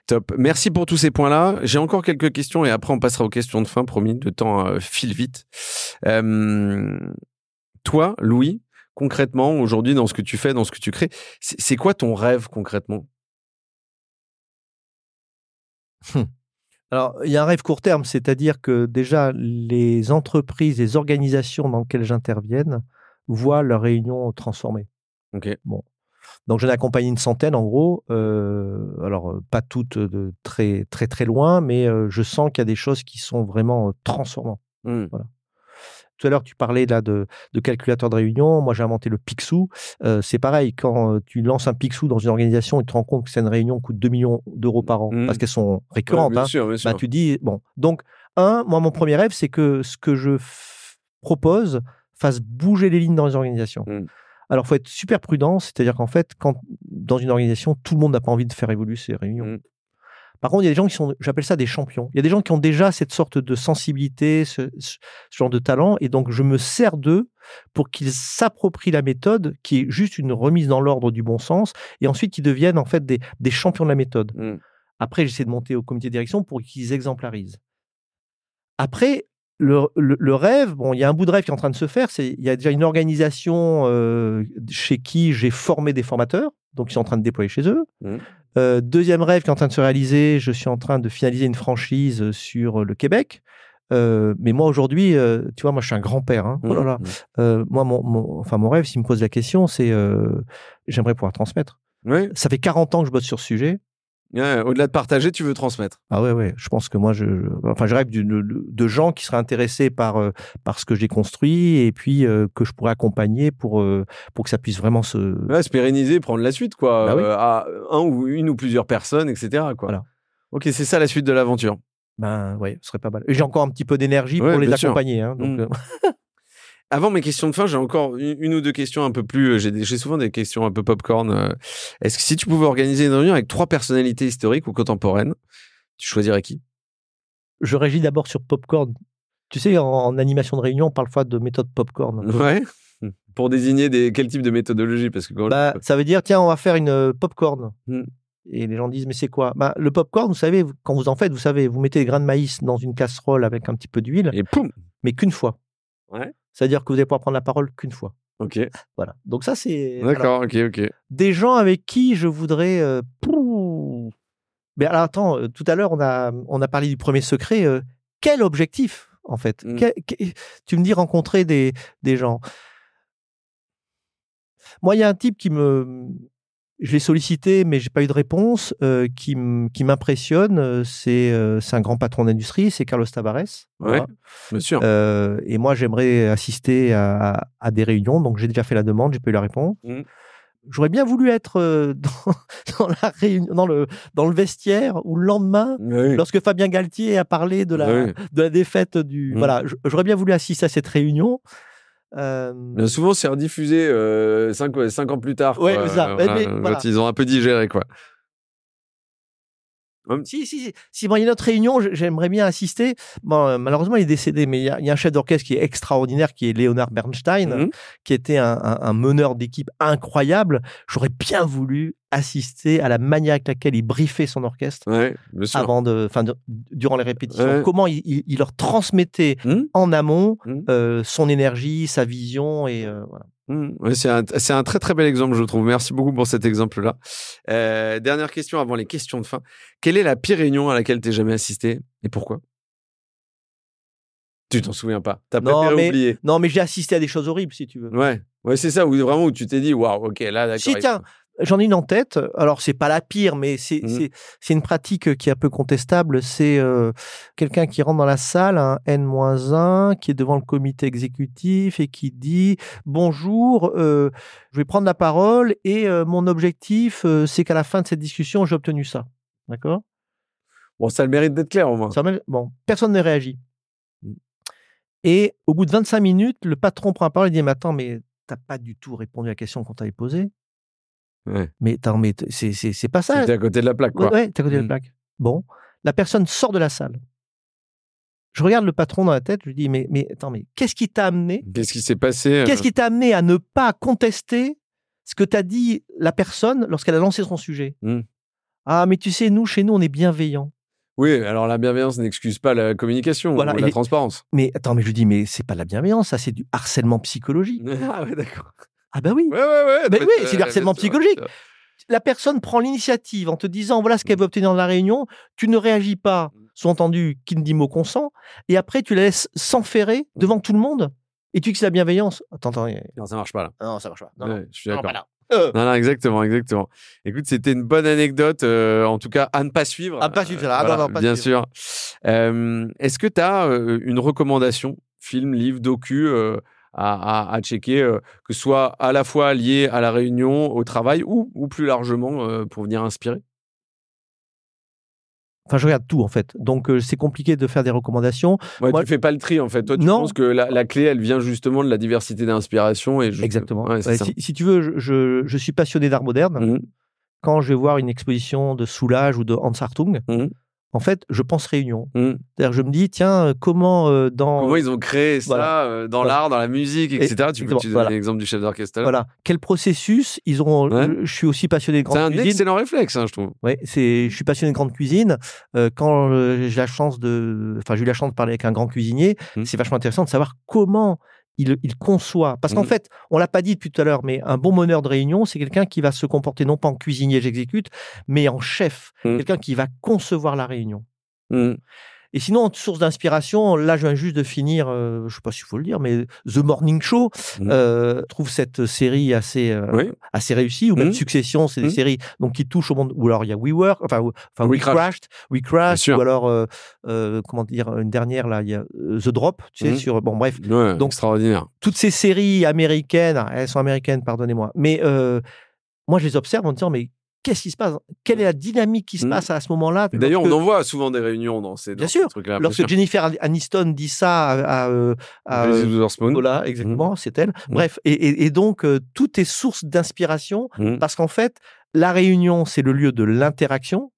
Speaker 2: Top. Merci pour tous ces points-là. J'ai encore quelques questions et après on passera aux questions de fin, promis. Le temps euh, file vite. Euh, toi, Louis, concrètement, aujourd'hui, dans ce que tu fais, dans ce que tu crées, c'est quoi ton rêve concrètement?
Speaker 1: Alors, il y a un rêve court terme, c'est-à-dire que déjà, les entreprises, les organisations dans lesquelles j'intervienne voient leurs réunions transformées.
Speaker 2: Ok.
Speaker 1: Donc, j'en ai accompagné une centaine, en gros. Euh, alors, euh, pas toutes de très, très, très loin, mais euh, je sens qu'il y a des choses qui sont vraiment euh, transformantes.
Speaker 2: Mhm.
Speaker 1: Tout à l'heure, tu parlais là de, de calculateur de réunion. Moi, j'ai inventé le Pixou. Euh, c'est pareil, quand euh, tu lances un Pixou dans une organisation et tu te rends compte que c'est une réunion qui coûte 2 millions d'euros par an, parce qu'elles sont
Speaker 2: Ouais,
Speaker 1: récurrentes,
Speaker 2: bien
Speaker 1: hein,
Speaker 2: sûr, bien sûr.
Speaker 1: bah, tu dis, bon, donc, un, moi, mon premier rêve, c'est que ce que je propose fasse bouger les lignes dans les organisations. Alors, faut être super prudent, c'est-à-dire qu'en fait, quand dans une organisation, tout le monde n'a pas envie de faire évoluer ses réunions.
Speaker 2: Mm.
Speaker 1: Par contre, il y a des gens qui sont, j'appelle ça des champions. Il y a des gens qui ont déjà cette sorte de sensibilité, ce, genre de talent, et donc je me sers d'eux pour qu'ils s'approprient la méthode, qui est juste une remise dans l'ordre du bon sens, et ensuite qu'ils deviennent en fait des, des champions de la méthode.
Speaker 2: Mm.
Speaker 1: Après, j'essaie de monter au comité de direction pour qu'ils exemplarisent. Après, le, le- le rêve, bon, il y a un bout de rêve qui est en train de se faire. C'est il y a déjà une organisation euh, chez qui j'ai formé des formateurs, donc ils sont en train de déployer chez eux.
Speaker 2: Mhm.
Speaker 1: Euh, deuxième rêve qui est en train de se réaliser, je suis en train de finaliser une franchise sur le Québec. Euh, mais moi aujourd'hui, tu vois, moi je suis un grand-père. hein. Oh là là.
Speaker 2: Mhm.
Speaker 1: Euh, moi, mon, mon- enfin, mon rêve, s'il me pose la question, c'est j'aimerais pouvoir transmettre. Ça fait 40 ans que je bosse sur ce sujet.
Speaker 2: Ouais, Au-delà de partager, tu veux transmettre.
Speaker 1: Ah ouais, ouais. Je pense que moi, je, je- enfin, je rêve de, de gens qui seraient intéressés par, euh, par ce que j'ai construit et puis euh, que je pourrais accompagner pour, euh, pour que ça puisse vraiment se.
Speaker 2: Ouais, se pérenniser, prendre la suite, quoi.
Speaker 1: Bah oui.
Speaker 2: à un ou une ou plusieurs personnes, etc. Quoi.
Speaker 1: Voilà.
Speaker 2: Ok, c'est ça la suite de l'aventure.
Speaker 1: Ben ouais, ce serait pas mal. Et j'ai encore un petit peu d'énergie
Speaker 2: Ouais,
Speaker 1: pour les accompagner. hein, donc,
Speaker 2: Mm. Avant mes questions de fin, j'ai encore une, ou deux questions un peu plus. euh, J'ai souvent des questions un peu popcorn. euh. Est-ce que si tu pouvais organiser une réunion avec trois personnalités historiques ou contemporaines, tu choisirais qui?
Speaker 1: Je régis d'abord sur Popcorn. Tu sais, en, en animation de réunion, on parle parfois de méthode Popcorn.
Speaker 2: Ouais. Pour désigner des, quel type de méthodologie Parce que quand
Speaker 1: Bah, ça veut dire, tiens, on va faire une euh, popcorn.
Speaker 2: Mm.
Speaker 1: Et les gens disent, mais c'est quoi? Bah, Le popcorn, vous savez, quand vous en faites, vous savez, vous mettez des grains de maïs dans une casserole avec un petit peu d'huile,
Speaker 2: Et poum
Speaker 1: mais qu'une fois.
Speaker 2: Ouais.
Speaker 1: C'est-à-dire que vous allez pouvoir prendre la parole qu'une fois.
Speaker 2: Ok.
Speaker 1: Voilà. Donc ça, c'est
Speaker 2: D'accord, ok, ok.
Speaker 1: des gens avec qui je voudrais. euh. Mais alors attends, euh, tout à l'heure on a on a parlé du premier secret. euh, quel objectif en fait?
Speaker 2: Mm.
Speaker 1: Quel- Tu me dis rencontrer des des gens. Moi, il y a un type qui me je l'ai sollicité, mais j'ai pas eu de réponse. euh, qui m'impressionne, euh, c'est euh, c'est un grand patron d'industrie, c'est Carlos Tavares.
Speaker 2: Ouais. Bien sûr.
Speaker 1: Euh, et moi, j'aimerais assister à, à des réunions. Donc, j'ai déjà fait la demande, j'ai pas eu la réponse.
Speaker 2: Mhm.
Speaker 1: J'aurais bien voulu être dans, dans la réunion, dans le, dans le vestiaire ou le lendemain,
Speaker 2: Oui.
Speaker 1: lorsque Fabien Galtier a parlé de la,
Speaker 2: Oui.
Speaker 1: de la défaite du.
Speaker 2: Mhm.
Speaker 1: Voilà, j'aurais bien voulu assister à cette réunion. Euh,
Speaker 2: souvent, c'est rediffusé euh, cinq, cinq ans plus tard.
Speaker 1: Ouais,
Speaker 2: quoi.
Speaker 1: c'est ça. Mais-
Speaker 2: voilà,
Speaker 1: mais
Speaker 2: quand ils ont un peu digéré, quoi.
Speaker 1: Si, si, si. Si, bon, il y a une autre réunion, j'aimerais bien assister. Bon, euh, malheureusement, il est décédé, mais il y a, il y a un chef d'orchestre qui est extraordinaire, qui est Leonard Bernstein,
Speaker 2: Mhm.
Speaker 1: qui était un, un- un meneur d'équipe incroyable. J'aurais bien voulu assister à la manière avec laquelle il briefait son orchestre
Speaker 2: Ouais,
Speaker 1: avant de, enfin, durant les répétitions.
Speaker 2: Ouais.
Speaker 1: Comment il, il- il leur transmettait
Speaker 2: Mhm.
Speaker 1: en amont
Speaker 2: Mhm.
Speaker 1: euh, son énergie, sa vision et euh, voilà.
Speaker 2: Mmh, ouais, c'est un, très très bel exemple, je trouve. Merci beaucoup pour cet exemple-là. Euh, dernière question avant les questions de fin. Quelle est la pire réunion à laquelle t'es jamais assisté et pourquoi? Tu t'en souviens pas? T'as
Speaker 1: mais-
Speaker 2: oublier
Speaker 1: Non, mais j'ai assisté à des choses horribles, si tu veux.
Speaker 2: Ouais, ouais, c'est ça. Où vraiment où tu t'es dit, waouh, ok, là, d'accord.
Speaker 1: Si,
Speaker 2: il-
Speaker 1: tiens, j'en ai une en tête. Alors, c'est pas la pire, mais c'est c'est une pratique qui est un peu contestable. C'est euh, quelqu'un qui rentre dans la salle, un N-1, qui est devant le comité exécutif et qui dit Bonjour, euh, je vais prendre la parole et euh, mon objectif, euh, c'est qu'à la fin de cette discussion, j'ai obtenu ça. D'accord?
Speaker 2: Bon, ça a le mérite d'être clair au moins.
Speaker 1: Ça Bon, personne ne réagit.
Speaker 2: Mhm.
Speaker 1: Et au bout de 25 minutes, le patron prend la parole et dit Mais attends, mais t'as pas du tout répondu à la question qu'on t'avait posée.
Speaker 2: Ouais.
Speaker 1: Mais attends, mais c'est- pas ça.
Speaker 2: C'était à côté de la plaque,
Speaker 1: Ouais,
Speaker 2: quoi.
Speaker 1: ouais, t'es à côté de la
Speaker 2: Mm.
Speaker 1: plaque. Bon, la personne sort de la salle. Je regarde le patron dans la tête, je lui dis mais mais attends mais qu'est-ce qui t'a amené
Speaker 2: Qu'est-ce qui s'est passé euh,
Speaker 1: Qu'est-ce qui t'a amené à ne pas contester ce que t'a dit la personne lorsqu'elle a lancé son sujet?
Speaker 2: Mm.
Speaker 1: Ah mais tu sais nous chez nous on est bienveillants.
Speaker 2: Oui, alors la bienveillance n'excuse pas la communication
Speaker 1: Voilà,
Speaker 2: ou la transparence.
Speaker 1: Mais attends mais je lui dis mais c'est pas de la bienveillance ça c'est du harcèlement psychologique.
Speaker 2: ah ouais, d'accord.
Speaker 1: Ah bah oui.
Speaker 2: Ouais, ouais, ouais.
Speaker 1: Ben
Speaker 2: non,
Speaker 1: oui, c'est du
Speaker 2: euh,
Speaker 1: harcèlement psychologique. la personne prend l'initiative en te disant voilà ce qu'elle veut obtenir dans la réunion, tu ne réagis pas, sous-entendu, qui ne dit mot consent, et après tu la laisses s'enferrer devant tout le monde, et tu dis que c'est la bienveillance. Attends, attends,
Speaker 2: Non, ça marche pas là.
Speaker 1: non, ça marche pas. Non,
Speaker 2: Ouais, je suis
Speaker 1: non,
Speaker 2: d'accord.
Speaker 1: pas là. Euh,
Speaker 2: Non, non, exactement, exactement. Écoute, c'était une bonne anecdote, euh, en tout cas, à ne pas suivre.
Speaker 1: À ne pas suivre,
Speaker 2: Euh,
Speaker 1: ah non,
Speaker 2: voilà,
Speaker 1: non, pas
Speaker 2: bien
Speaker 1: suivre.
Speaker 2: sûr. Euh, Est-ce que tu as une recommandation, film, livre, docu, euh, à, à- à checker, euh, que ce soit à la fois lié à la réunion, au travail, ou, ou plus largement euh, pour venir inspirer
Speaker 1: Enfin, je regarde tout en fait, donc euh, c'est compliqué de faire des recommandations.
Speaker 2: Ouais,
Speaker 1: Moi-
Speaker 2: Tu fais pas le tri, en fait. Toi, tu
Speaker 1: Non.
Speaker 2: penses que la, la clé, elle vient justement de la diversité d'inspiration. et
Speaker 1: Exactement.
Speaker 2: Ouais,
Speaker 1: Ouais, si, si tu veux, je, je- je suis passionné d'art moderne.
Speaker 2: Mhm,
Speaker 1: Quand je vais voir une exposition de Soulage ou de Hans Hartung,
Speaker 2: mhm,
Speaker 1: en fait, je pense réunion.
Speaker 2: mhm.
Speaker 1: C'est-à-dire, je me dis, tiens, euh, comment euh, dans
Speaker 2: Comment ils ont créé ça
Speaker 1: Voilà.
Speaker 2: euh, dans
Speaker 1: Voilà.
Speaker 2: l'art, dans la musique, etc. Tu peux tu
Speaker 1: voilà.
Speaker 2: l'exemple du chef d'orchestre.
Speaker 1: Voilà. Quel processus ils ont.
Speaker 2: Ouais.
Speaker 1: Je, je suis aussi passionné de
Speaker 2: C'est
Speaker 1: grande
Speaker 2: un
Speaker 1: cuisine.
Speaker 2: excellent réflexe, hein, je trouve.
Speaker 1: C'est. Je suis passionné de grande cuisine. Euh, quand j'ai la chance de, enfin, j'ai eu la chance de parler avec un grand cuisinier.
Speaker 2: Mhm.
Speaker 1: C'est vachement intéressant de savoir comment il, il conçoit. Parce qu'en
Speaker 2: Mhm.
Speaker 1: fait, on l'a pas dit depuis tout à l'heure, mais un bon meneur de réunion, c'est quelqu'un qui va se comporter non pas en cuisinier, j'exécute, mais en chef.
Speaker 2: Mhm.
Speaker 1: Quelqu'un qui va concevoir la réunion.
Speaker 2: Mhm.
Speaker 1: Et sinon, en source d'inspiration, là, je viens juste de finir, euh, je sais pas s'il faut le dire, mais The Morning Show
Speaker 2: Mhm.
Speaker 1: euh, trouve cette série assez euh,
Speaker 2: Oui.
Speaker 1: assez réussie. Ou même
Speaker 2: Mhm.
Speaker 1: Succession, c'est des
Speaker 2: Mhm.
Speaker 1: séries donc qui touchent au monde. Ou alors il y a WeWork, enfin, ou- enfin
Speaker 2: We
Speaker 1: We,
Speaker 2: Crashed.
Speaker 1: Crashed, We Crashed, ou alors euh, comment dire une dernière là, il y a The Drop, tu sais
Speaker 2: Mhm.
Speaker 1: sur bon bref,
Speaker 2: Ouais,
Speaker 1: Donc-
Speaker 2: extraordinaire.
Speaker 1: toutes ces séries américaines, elles sont américaines, pardonnez-moi, mais moi je les observe en me disant mais qu'est-ce qui se passe? Quelle est la dynamique qui se
Speaker 2: Mhm.
Speaker 1: passe à ce moment-là?
Speaker 2: D'ailleurs, on en voit souvent des réunions dans ces, dans
Speaker 1: Bien
Speaker 2: ces
Speaker 1: sûr.
Speaker 2: trucs-là.
Speaker 1: Lorsque. Jennifer Aniston dit ça à, à, euh, à, voilà, exactement, c'est elle. Bref, et, et- et donc euh, tout est source d'inspiration parce qu'en fait, la réunion c'est le lieu de l'interaction,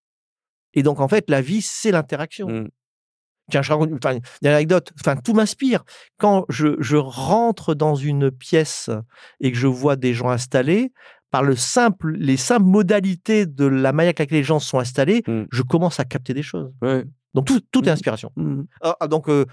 Speaker 1: et donc en fait, la vie c'est l'interaction. Tiens, je raconte enfin, une anecdote. Enfin, tout m'inspire. Quand je, je rentre dans une pièce et que je vois des gens installés, par le simple, les simples modalités de la manière avec laquelle les gens sont installés,
Speaker 2: Mhm.
Speaker 1: je commence à capter des choses.
Speaker 2: Ouais.
Speaker 1: Donc tout, tout est
Speaker 2: Mhm.
Speaker 1: inspiration. Ah, donc euh,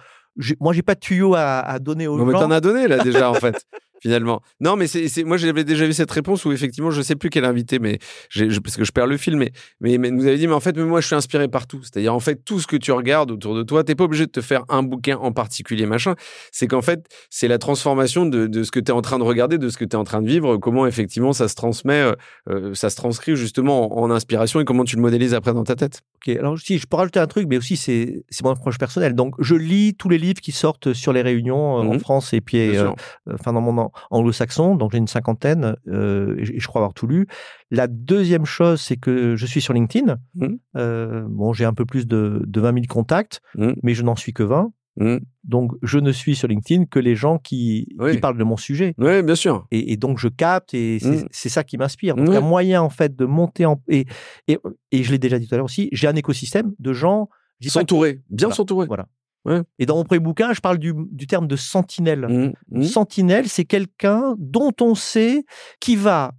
Speaker 1: moi j'ai pas de tuyau à, à donner aux
Speaker 2: Non, mais
Speaker 1: gens.
Speaker 2: t'en as donné là déjà en fait. Finalement. Non, mais c'est, moi j'avais déjà vu cette réponse où effectivement je sais plus quel invité, mais je- parce que je perds le fil, mais, mais, mais nous avez dit, mais en fait, mais moi je suis inspiré par tout. C'est-à-dire en fait tout ce que tu regardes autour de toi, t'es pas obligé de te faire un bouquin en particulier, machin. C'est qu'en fait c'est la transformation de, de ce que tu es en train de regarder, de ce que tu es en train de vivre, comment effectivement ça se transmet, euh, euh, ça se transcrit justement en, en inspiration et comment tu le modélises après dans ta tête.
Speaker 1: Ok, alors si je peux rajouter un truc, mais aussi c'est c'est mon approche personnelle. Donc je lis tous les livres qui sortent sur les réunions euh, en
Speaker 2: Mhm.
Speaker 1: France et puis euh, enfin dans mon anglo-saxon. Donc j'ai une cinquantaine euh, et je crois avoir tout lu. La deuxième chose, c'est que je suis sur LinkedIn.
Speaker 2: Mhm.
Speaker 1: Euh, bon, j'ai un peu plus de, de 20 000 contacts,
Speaker 2: Mhm.
Speaker 1: mais je n'en suis que 20.
Speaker 2: Mm.
Speaker 1: Donc, je ne suis sur LinkedIn que les gens qui,
Speaker 2: Oui.
Speaker 1: qui parlent de mon sujet.
Speaker 2: Oui, bien sûr.
Speaker 1: Et, et donc, je capte et c'est ça qui m'inspire. Donc,
Speaker 2: Ouais.
Speaker 1: un moyen, en fait, de monter en. Et, et, et je l'ai déjà dit tout à l'heure aussi, j'ai un écosystème de gens.
Speaker 2: S'entourer, bien
Speaker 1: Voilà.
Speaker 2: s'entourer.
Speaker 1: Voilà.
Speaker 2: Ouais.
Speaker 1: Et dans mon premier bouquin, je parle du, du terme de sentinelle.
Speaker 2: Mm, mm.
Speaker 1: Sentinelle, c'est quelqu'un dont on sait qui va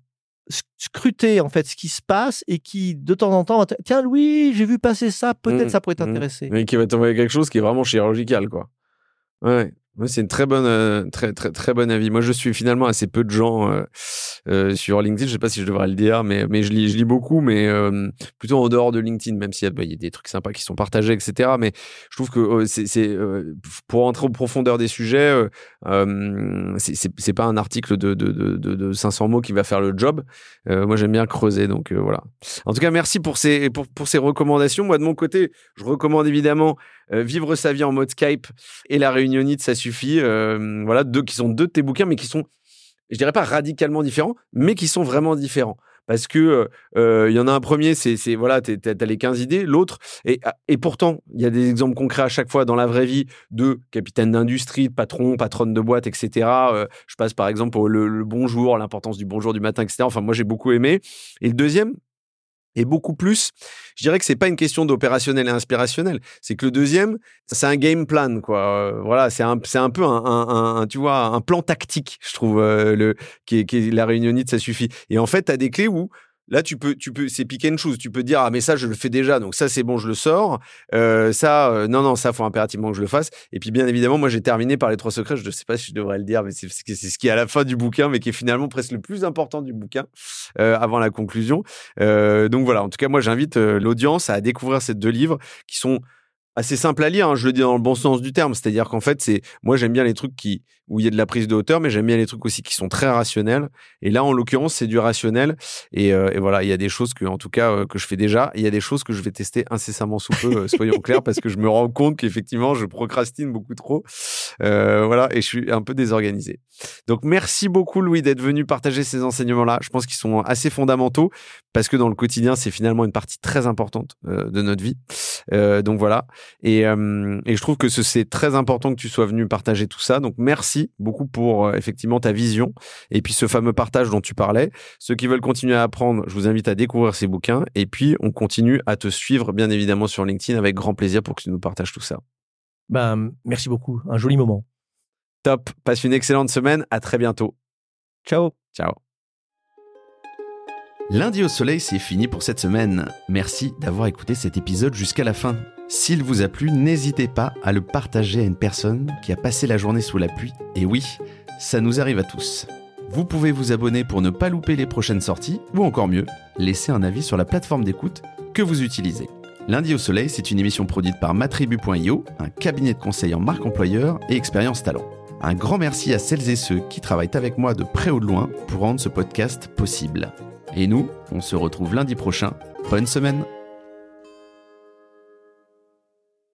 Speaker 1: sc- scruter en fait ce qui se passe et qui de temps en temps va tiens Louis j'ai vu passer ça peut-être
Speaker 2: Mm,
Speaker 1: ça pourrait t'intéresser
Speaker 2: Mais qui va t'envoyer quelque chose qui est vraiment chirurgical, quoi. Ouais. C'est une très bonne, euh, très, très, très bon avis. Moi, je suis finalement assez peu de gens euh, euh, sur LinkedIn. Je sais pas si je devrais le dire, mais, mais je lis, je lis beaucoup, mais plutôt en dehors de LinkedIn, même s'il y, bah, y a des trucs sympas qui sont partagés, etc. Mais je trouve que euh, c'est, pour entrer en profondeur des sujets, c'est, pas un article de, de, de, de, de 500 mots qui va faire le job. Moi, j'aime bien creuser, donc voilà. En tout cas, merci pour ces, pour, pour ces recommandations. Moi, de mon côté, je recommande évidemment euh, Vivre sa vie en mode Skype et La Réunionite, ça suffit. Euh, voilà, deux qui sont deux de tes bouquins, mais qui sont, je dirais pas radicalement différents, mais qui sont vraiment différents. Parce que euh, il y en a un premier, c'est voilà, t'as t'as les 15 idées. L'autre, et, et pourtant, il y a des exemples concrets à chaque fois dans la vraie vie de capitaine d'industrie, de patron, patronne de boîte, etc. Je passe par exemple au le, le bonjour, l'importance du bonjour du matin, etc. Enfin, moi, j'ai beaucoup aimé. Et le deuxième, et beaucoup plus, je dirais que c'est pas une question d'opérationnel et inspirationnel. C'est que le deuxième, c'est un game plan, quoi. Euh, voilà, c'est un, c'est un peu un, un- tu vois, un plan tactique, je trouve, euh, le, qui est, qui est la réunionite, ça suffit. Et en fait, tu as des clés où, là, tu peux, tu peux, c'est pick and choose. Tu peux dire, ah, mais ça, je le fais déjà, donc ça, c'est bon, je le sors. Euh, ça, euh, non, non, ça, faut impérativement que je le fasse. Et puis, bien évidemment, moi, j'ai terminé par les trois secrets. Je ne sais pas si je devrais le dire, mais c'est ce qui est à la fin du bouquin, mais qui est finalement presque le plus important du bouquin, euh, avant la conclusion. Euh, donc voilà, en tout cas, moi, j'invite euh, l'audience à découvrir ces deux livres qui sont assez simples à lire. hein, je le dis dans le bon sens du terme, c'est-à-dire qu'en fait, c'est moi, j'aime bien les trucs qui où il y a de la prise de hauteur, mais j'aime bien les trucs aussi qui sont très rationnels. Et là, en l'occurrence, c'est du rationnel. Et, euh, et voilà, il y a des choses que, en tout cas, euh, que je fais déjà. Il y a des choses que je vais tester incessamment sous peu, euh, soyons clairs, parce que je me rends compte qu'effectivement, je procrastine beaucoup trop. Euh, voilà, et je suis un peu désorganisé. Donc, merci beaucoup, Louis, d'être venu partager ces enseignements-là. Je pense qu'ils sont assez fondamentaux parce que dans le quotidien, c'est finalement une partie très importante euh, de notre vie. Donc voilà. Et, euh, et je trouve que ce- c'est très important que tu sois venu partager tout ça. Donc merci beaucoup pour euh, effectivement ta vision et puis ce fameux partage dont tu parlais. Ceux qui veulent continuer à apprendre, je vous invite à découvrir ces bouquins. Et puis on continue à te suivre bien évidemment sur LinkedIn avec grand plaisir pour que tu nous partages tout ça.
Speaker 1: ben merci beaucoup un joli moment
Speaker 2: Top. Passe une excellente semaine. À très bientôt.
Speaker 1: ciao
Speaker 2: Ciao.
Speaker 3: Lundi au soleil, c'est fini pour cette semaine. Merci d'avoir écouté cet épisode jusqu'à la fin. S'il vous a plu, n'hésitez pas à le partager à une personne qui a passé la journée sous la pluie. Et oui, ça nous arrive à tous. Vous pouvez vous abonner pour ne pas louper les prochaines sorties, ou encore mieux, laisser un avis sur la plateforme d'écoute que vous utilisez. Lundi au soleil, c'est une émission produite par matribu.io, un cabinet de conseil en marque employeur et expérience talent. Un grand merci à celles et ceux qui travaillent avec moi de près ou de loin pour rendre ce podcast possible. Et nous, on se retrouve lundi prochain. Bonne semaine